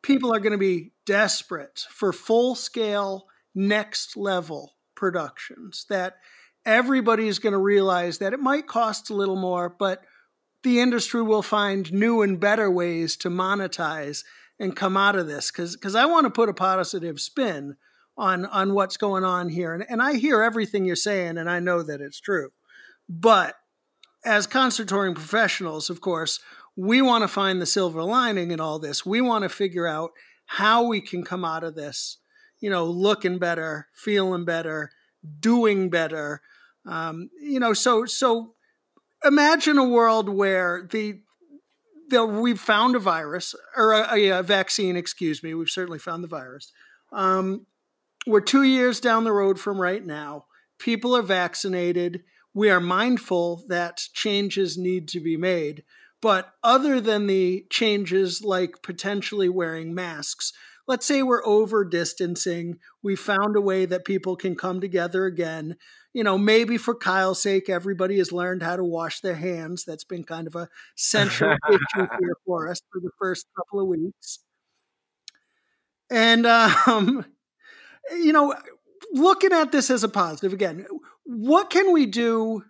people are going to be desperate for full scale, next level productions that everybody's going to realize that it might cost a little more, but the industry will find new and better ways to monetize and come out of this. Because because I want to put a positive spin on on what's going on here, and, and I hear everything you're saying, and I know that it's true. But as concert touring professionals, of course, we want to find the silver lining in all this. We want to figure out how we can come out of this, you know, looking better, feeling better, doing better. Um, you know, so so imagine a world where the the we've found a virus or a, a, vaccine, excuse me. We've certainly found the virus. Um, we're two years down the road from right now. People are vaccinated. We are mindful that changes need to be made. But other than the changes like potentially wearing masks, let's say we're over distancing, we found a way that people can come together again. You know, maybe for Kyle's sake, everybody has learned how to wash their hands. That's been kind of a central issue here for us for the first couple of weeks. And, um, you know, looking at this as a positive, again, what can we do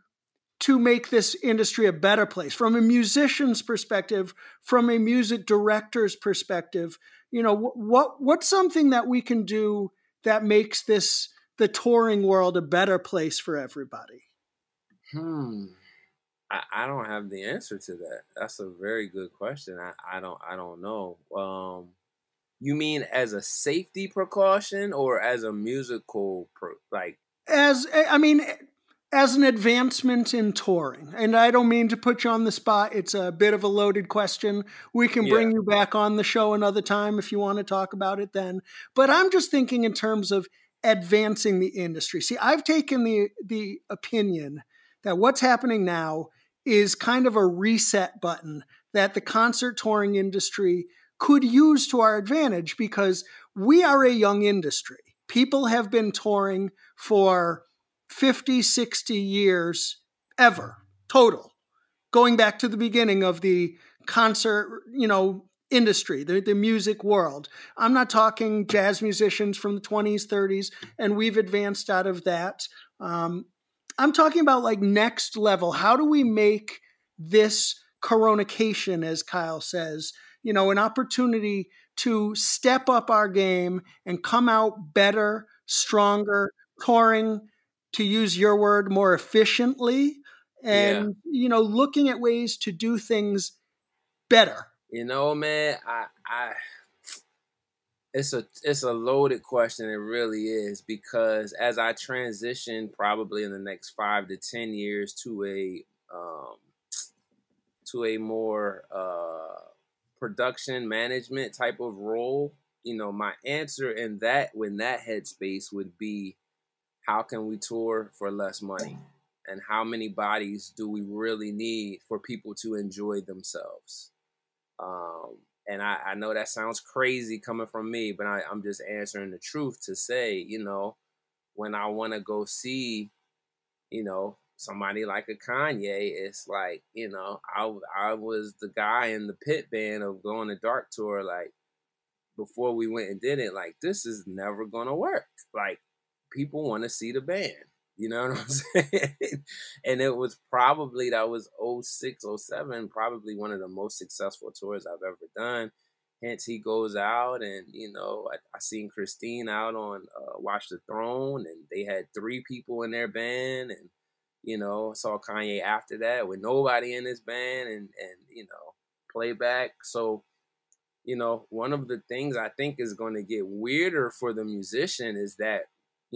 to make this industry a better place from a musician's perspective, from a music director's perspective. You know, what what's something that we can do that makes this the touring world a better place for everybody? Hmm. I, I don't have the answer to that. That's a very good question. I, I don't I don't know. Um you mean as a safety precaution or as a musical pro, like as I mean as an advancement in touring, and I don't mean to put you on the spot, it's a bit of a loaded question. We can bring you back on the show another time if you want to talk about it then. But I'm just thinking in terms of advancing the industry. See, I've taken the the opinion that what's happening now is kind of a reset button that the concert touring industry could use to our advantage because we are a young industry. People have been touring for 50, 60 years ever total, going back to the beginning of the concert, you know, industry, the, the music world. I'm not talking jazz musicians from the 20s, 30s, and we've advanced out of that. Um, I'm talking about like next level. How do we make this coronation, as Kyle says, you know, an opportunity to step up our game and come out better, stronger, touring to use your word, more efficiently and, yeah. you know, looking at ways to do things better. You know, man, I, I, it's a it's a loaded question. It really is because as I transition, probably in the next five to ten years, to a um, to a more uh, production management type of role, you know, my answer in that when that headspace would be how can we tour for less money? And how many bodies do we really need for people to enjoy themselves? Um, and I, I, know that sounds crazy coming from me, but I, I'm just answering the truth to say, you know, when I want to go see, you know, somebody like a Kanye, it's like, you know, I I was the guy in the pit band of going to Dark Tour like before we went and did it, like this is never gonna work. Like people want to see the band. You know what I'm saying? and it was probably that was 06, 07, probably one of the most successful tours I've ever done. Hence, he goes out, and you know, I, I seen Christine out on uh, Watch the Throne, and they had three people in their band, and you know, saw Kanye after that with nobody in his band, and and you know, playback. So, you know, one of the things I think is going to get weirder for the musician is that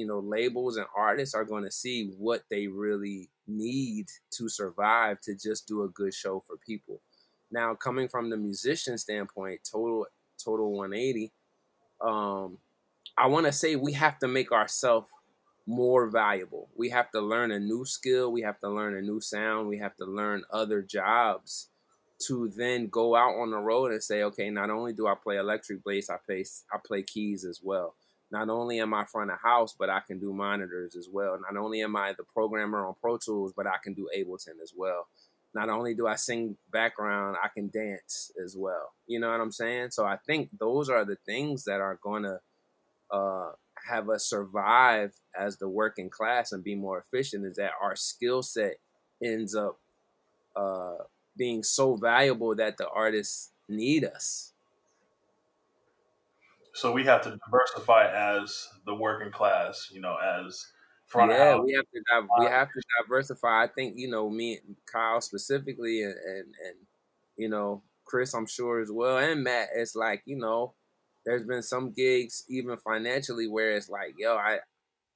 you know labels and artists are going to see what they really need to survive to just do a good show for people now, coming from the musician standpoint, total total 180. Um, I want to say we have to make ourselves more valuable. We have to learn a new skill. We have to learn a new sound. We have to learn other jobs to then go out on the road and say, okay, not only do I play electric bass, I play I play keys as well. Not only am I front of house, but I can do monitors as well. Not only am I the programmer on Pro Tools, but I can do Ableton as well not only do I sing background, I can dance as well. You know what I'm saying? So I think those are the things that are going to uh, have us survive as the working class and be more efficient. Is that our skill set ends up uh, being so valuable that the artists need us. So we have to diversify as the working class, you know, as front yeah, we have to we have to diversify. I think you know me, Kyle specifically, and, and and you know Chris, I'm sure as well, and Matt. It's like you know, there's been some gigs even financially where it's like, yo, I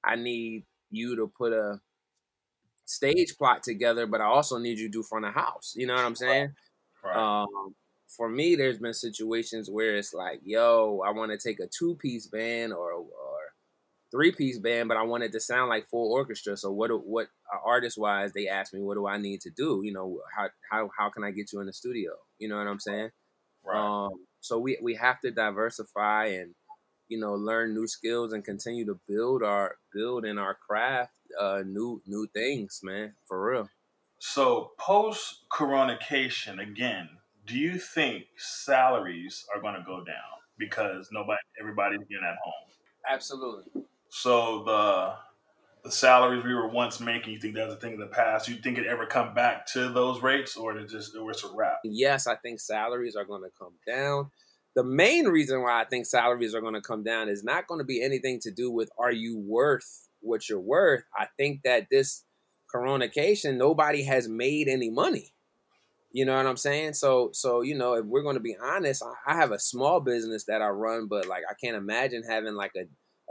I need you to put a stage plot together, but I also need you to do front of house. You know what I'm saying? Right. Um, for me, there's been situations where it's like, yo, I want to take a two piece band or, or three piece band, but I wanted to sound like full orchestra. So what what uh, artist wise, they asked me, what do I need to do? You know, how how how can I get you in the studio? You know what I'm saying? Right. Um, so we we have to diversify and you know learn new skills and continue to build our build in our craft uh, new new things, man, for real. So post coronation again, do you think salaries are going to go down because nobody everybody's getting at home? Absolutely. So the the salaries we were once making, you think that's a thing of the past? You think it ever come back to those rates, or it just or it's a wrap? Yes, I think salaries are going to come down. The main reason why I think salaries are going to come down is not going to be anything to do with are you worth what you're worth. I think that this coronation, nobody has made any money. You know what I'm saying? So, so you know, if we're going to be honest, I, I have a small business that I run, but like I can't imagine having like a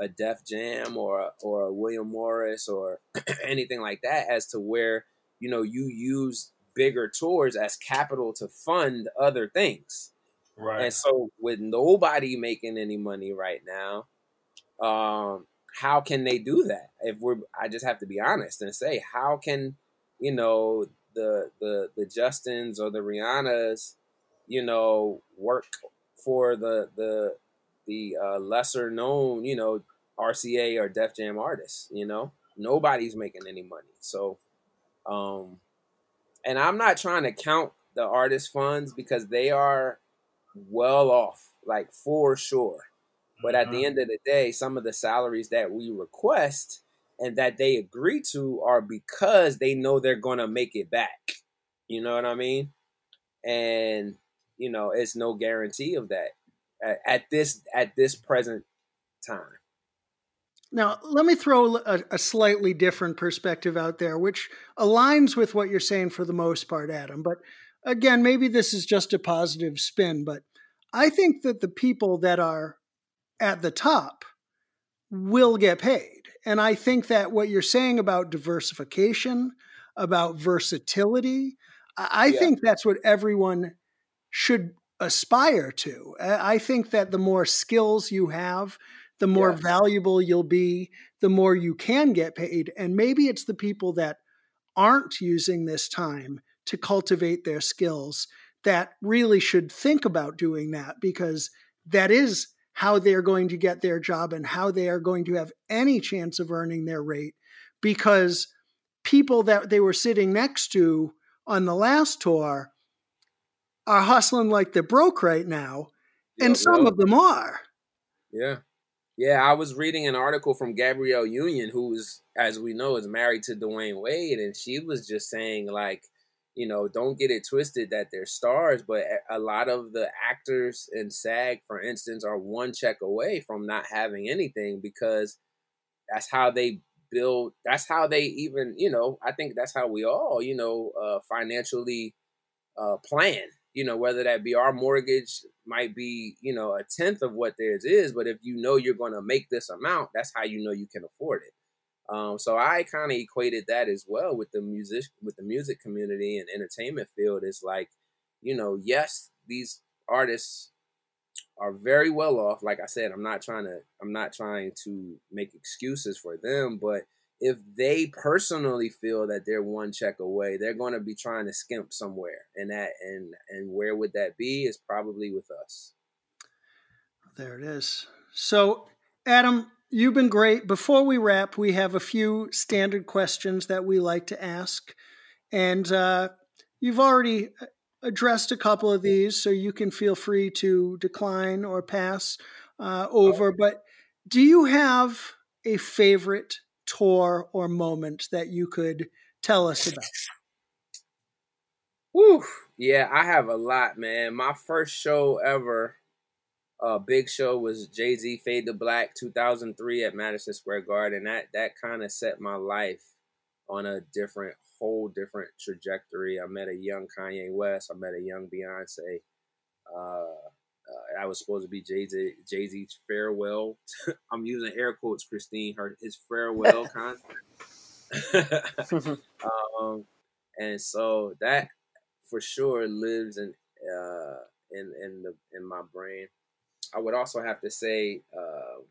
a Def Jam or or a William Morris or anything like that as to where you know you use bigger tours as capital to fund other things. Right. And so with nobody making any money right now, um, how can they do that? If we're I just have to be honest and say, how can, you know, the the the Justins or the Rihannas, you know, work for the the the uh, lesser known, you know, RCA or Def Jam artists. You know, nobody's making any money. So, um, and I'm not trying to count the artist funds because they are well off, like for sure. But at the mm-hmm. end of the day, some of the salaries that we request and that they agree to are because they know they're going to make it back. You know what I mean? And you know, it's no guarantee of that at, at this at this present time. Now, let me throw a, a, slightly different perspective out there, which aligns with what you're saying for the most part, Adam. But again, maybe this is just a positive spin, but I think that the people that are at the top will get paid. And I think that what you're saying about diversification, about versatility, I yeah. think that's what everyone should aspire to. I think that the more skills you have, the more valuable you'll be, the more you can get paid. And maybe it's the people that aren't using this time to cultivate their skills that really should think about doing that because that is how they're going to get their job and how they are going to have any chance of earning their rate because people that they were sitting next to on the last tour are hustling like they're broke right now and some of them are. Yeah. Yeah i was reading an article from gabrielle union who is as we know is married to dwyane wade and she was just saying like you know, don't get it twisted that they're stars, but a lot of the actors in SAG, for instance, are one check away from not having anything because that's how they build. That's how they even, you know, I think that's how we all, you know, uh, financially uh, plan. You know, whether that be our mortgage might be, you know, a tenth of what theirs is, but if you know you're going to make this amount, that's how you know you can afford it. Um, so I kind of equated that as well with the music with the music community and entertainment field. It's like, you know, yes, these artists are very well off. Like I said, I'm not trying to I'm not trying to make excuses for them, but if they personally feel that they're one check away, they're going to be trying to skimp somewhere, and that and and where would that be? Is probably with us. There it is. So, Adam, You've been great. Before we wrap, we have a few standard questions that we like to ask. And uh, you've already uh, addressed a couple of these, so you can feel free to decline or pass uh, over. But do you have a favorite tour or moment that you could tell us about? Woo! Yeah, I have a lot, man. My first show ever uh, big show was Jay Z Fade to Black 2003 at Madison Square Garden. That that kind of set my life on a different, whole different trajectory. I met a young Kanye West. I met a young Beyonce. Uh, uh, I was supposed to be Jay Z Jay Z's farewell. I'm using air quotes, Christine. Her his farewell concert. um, and so that for sure lives in uh, in in the in my brain. I would also have to say, uh,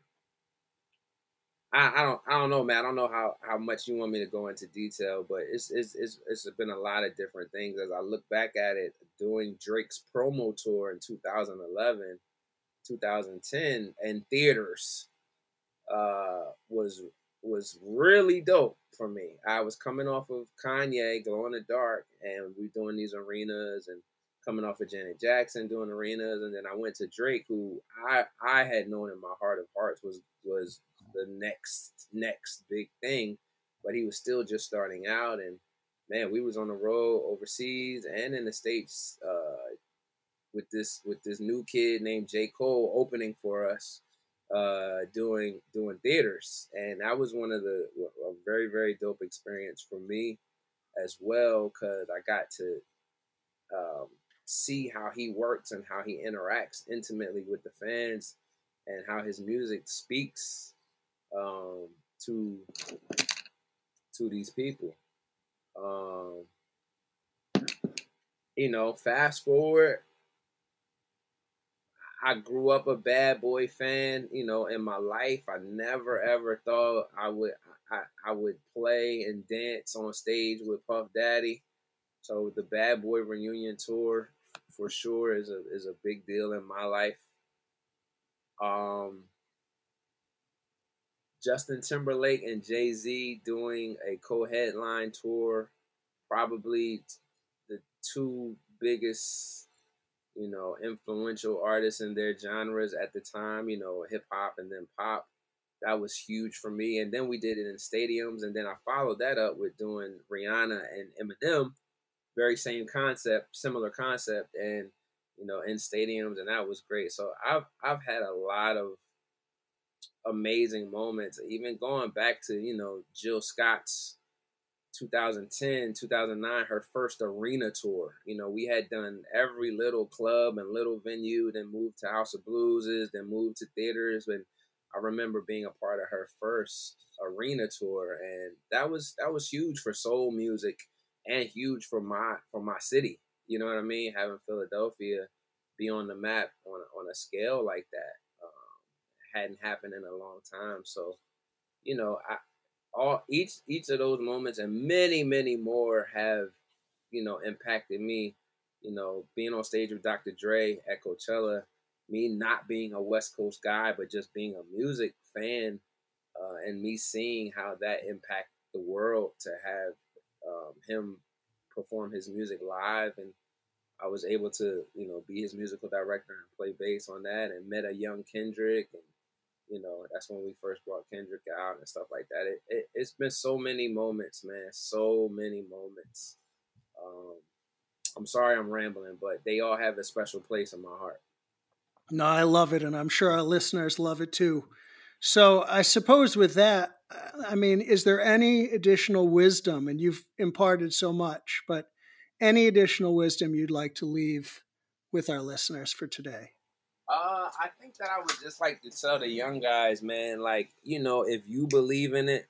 I, I, don't, I don't know, man. I don't know how, how much you want me to go into detail, but it's, it's, it's, it's been a lot of different things as I look back at it. Doing Drake's promo tour in 2011, 2010, and theaters uh, was was really dope for me. I was coming off of Kanye, Glow in the Dark, and we doing these arenas and coming off of Janet Jackson doing arenas, and then I went to Drake, who I I had known in my heart of hearts was was the next next big thing, but he was still just starting out, and man, we was on the road overseas and in the states uh, with this with this new kid named J. Cole opening for us, uh, doing doing theaters, and that was one of the a very very dope experience for me as well because I got to um, see how he works and how he interacts intimately with the fans and how his music speaks um, to to these people. Um, you know, fast forward, I grew up a bad boy fan. You know, in my life, I never ever thought I would I, I would play and dance on stage with Puff Daddy. So the Bad Boy reunion tour for sure is a is a big deal in my life. Um, Justin Timberlake and Jay Z doing a co-headline tour, probably the two biggest, you know, influential artists in their genres at the time. You know, hip hop and then pop. That was huge for me. And then we did it in stadiums, and then I followed that up with doing Rihanna and Eminem very same concept, similar concept, and you know, in stadiums, and that was great. So I've I've had a lot of amazing moments, even going back to you know Jill Scott's 2010, 2009, her first arena tour. You know, we had done every little club and little venue, then moved to House of Blueses, then moved to theaters. And I remember being a part of her first arena tour, and that was that was huge for soul music and huge for my for my city. You know what I mean? Having Philadelphia be on the map on a, on a scale like that um, hadn't happened in a long time. So, you know, I all each each of those moments and many many more have you know impacted me. You know, being on stage with Dr. Dre at Coachella me not being a West Coast guy, but just being a music fan, uh, and me seeing how that impact the world to have um, him perform his music live, and I was able to, you know, be his musical director and play bass on that, and met a young Kendrick, and you know, that's when we first brought Kendrick out and stuff like that. It, it, has been so many moments, man, so many moments. Um, I'm sorry I'm rambling, but they all have a special place in my heart. No, I love it, and I'm sure our listeners love it too. So I suppose with that, I mean, is there any additional wisdom? And you've imparted so much, but any additional wisdom you'd like to leave with our listeners for today? Uh, I think that I would just like to tell the young guys, man, like, you know, if you believe in it,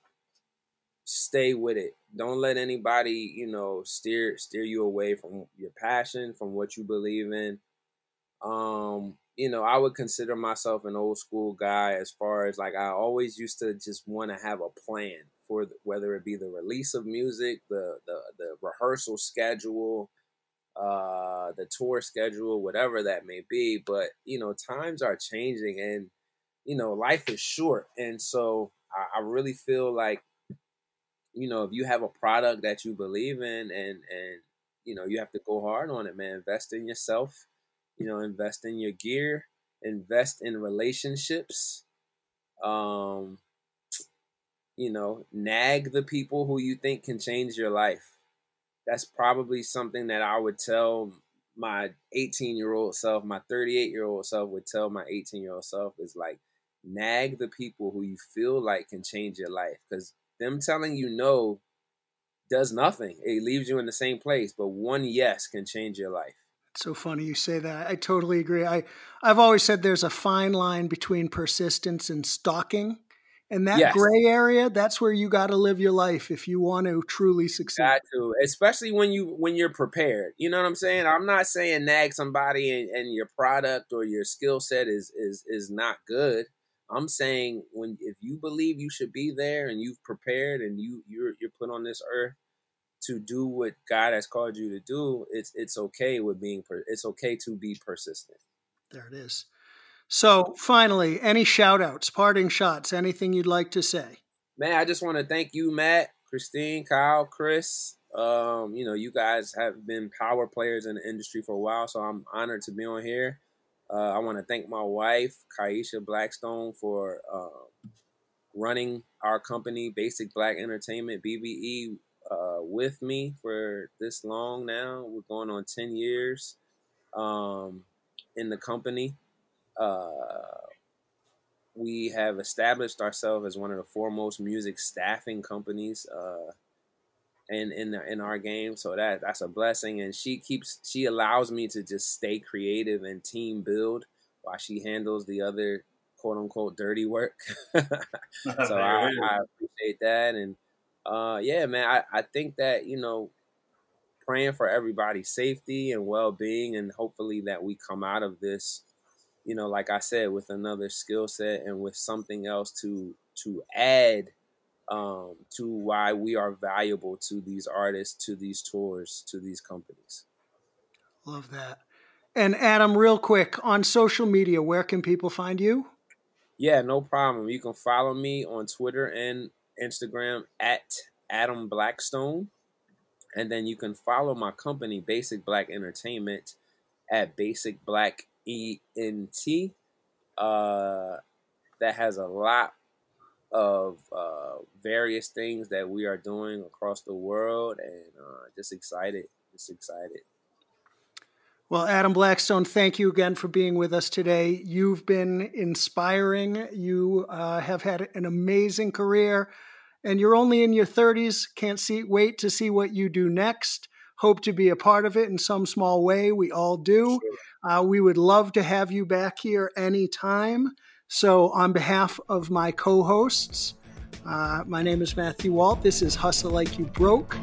stay with it. Don't let anybody, you know, steer steer you away from your passion, from what you believe in. Um, you know, I would consider myself an old school guy as far as like I always used to just want to have a plan for the, whether it be the release of music, the the the rehearsal schedule, uh, the tour schedule, whatever that may be. But you know, times are changing, and you know, life is short, and so I, I really feel like you know, if you have a product that you believe in, and and you know, you have to go hard on it, man. Invest in yourself you know, invest in your gear, invest in relationships. Um, you know, nag the people who you think can change your life. That's probably something that I would tell my 18 year old self, my 38 year old self would tell my 18 year old self is like, nag the people who you feel like can change your life. Because them telling you no does nothing. It leaves you in the same place. But one yes can change your life so funny you say that. I totally agree. I I've always said there's a fine line between persistence and stalking. And that yes. gray area, that's where you got to live your life if you want to truly succeed. Got to, especially when you when you're prepared. You know what I'm saying? I'm not saying nag somebody and, and your product or your skill set is is is not good. I'm saying when if you believe you should be there and you've prepared and you you're you're put on this earth to do what God has called you to do, it's it's okay with being per, it's okay to be persistent. There it is. So finally, any shout outs, parting shots, anything you'd like to say? Man, I just want to thank you, Matt, Christine, Kyle, Chris. Um, you know, you guys have been power players in the industry for a while, so I'm honored to be on here. Uh, I want to thank my wife, Kaisha Blackstone, for uh, running our company, Basic Black Entertainment, BBE uh, with me for this long now. We're going on 10 years um, in the company. Uh, we have established ourselves as one of the foremost music staffing companies uh, in in the, in our game. So that that's a blessing, and she keeps she allows me to just stay creative and team build while she handles the other quote unquote dirty work. so I, I, appreciate that, and uh, yeah, man, I, I think that, you know, praying for everybody's safety and well being, and hopefully that we come out of this, you know, like I said, with another skill set and with something else to to add um, to why we are valuable to these artists, to these tours, to these companies. Love that. And Adam, real quick on social media, where can people find you? Yeah, no problem. You can follow me on Twitter and Instagram at Adam Blackstone. And then you can follow my company, Basic Black Entertainment, at Basic Black ENT. Uh, that has a lot of uh, various things that we are doing across the world, and uh, just excited, just excited. Well, Adam Blackstone, thank you again for being with us today. You've been inspiring. You uh, have had an amazing career, and you're only in your 30s. Can't see wait to see what you do next. Hope to be a part of it in some small way. We all do. Uh, we would love to have you back here anytime. So, on behalf of my co-hosts, uh, my name is Matthew Walt. This is Hustle Like You Broke.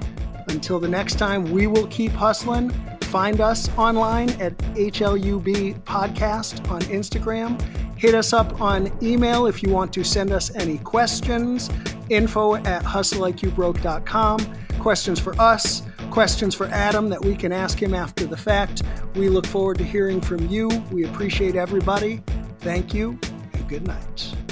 Until the next time, we will keep hustling. Find us online at HLUB Podcast on Instagram. Hit us up on email if you want to send us any questions. info at hustlelikeyouBroke.com. Questions for us, questions for Adam that we can ask him after the fact. We look forward to hearing from you. We appreciate everybody. Thank you and good night.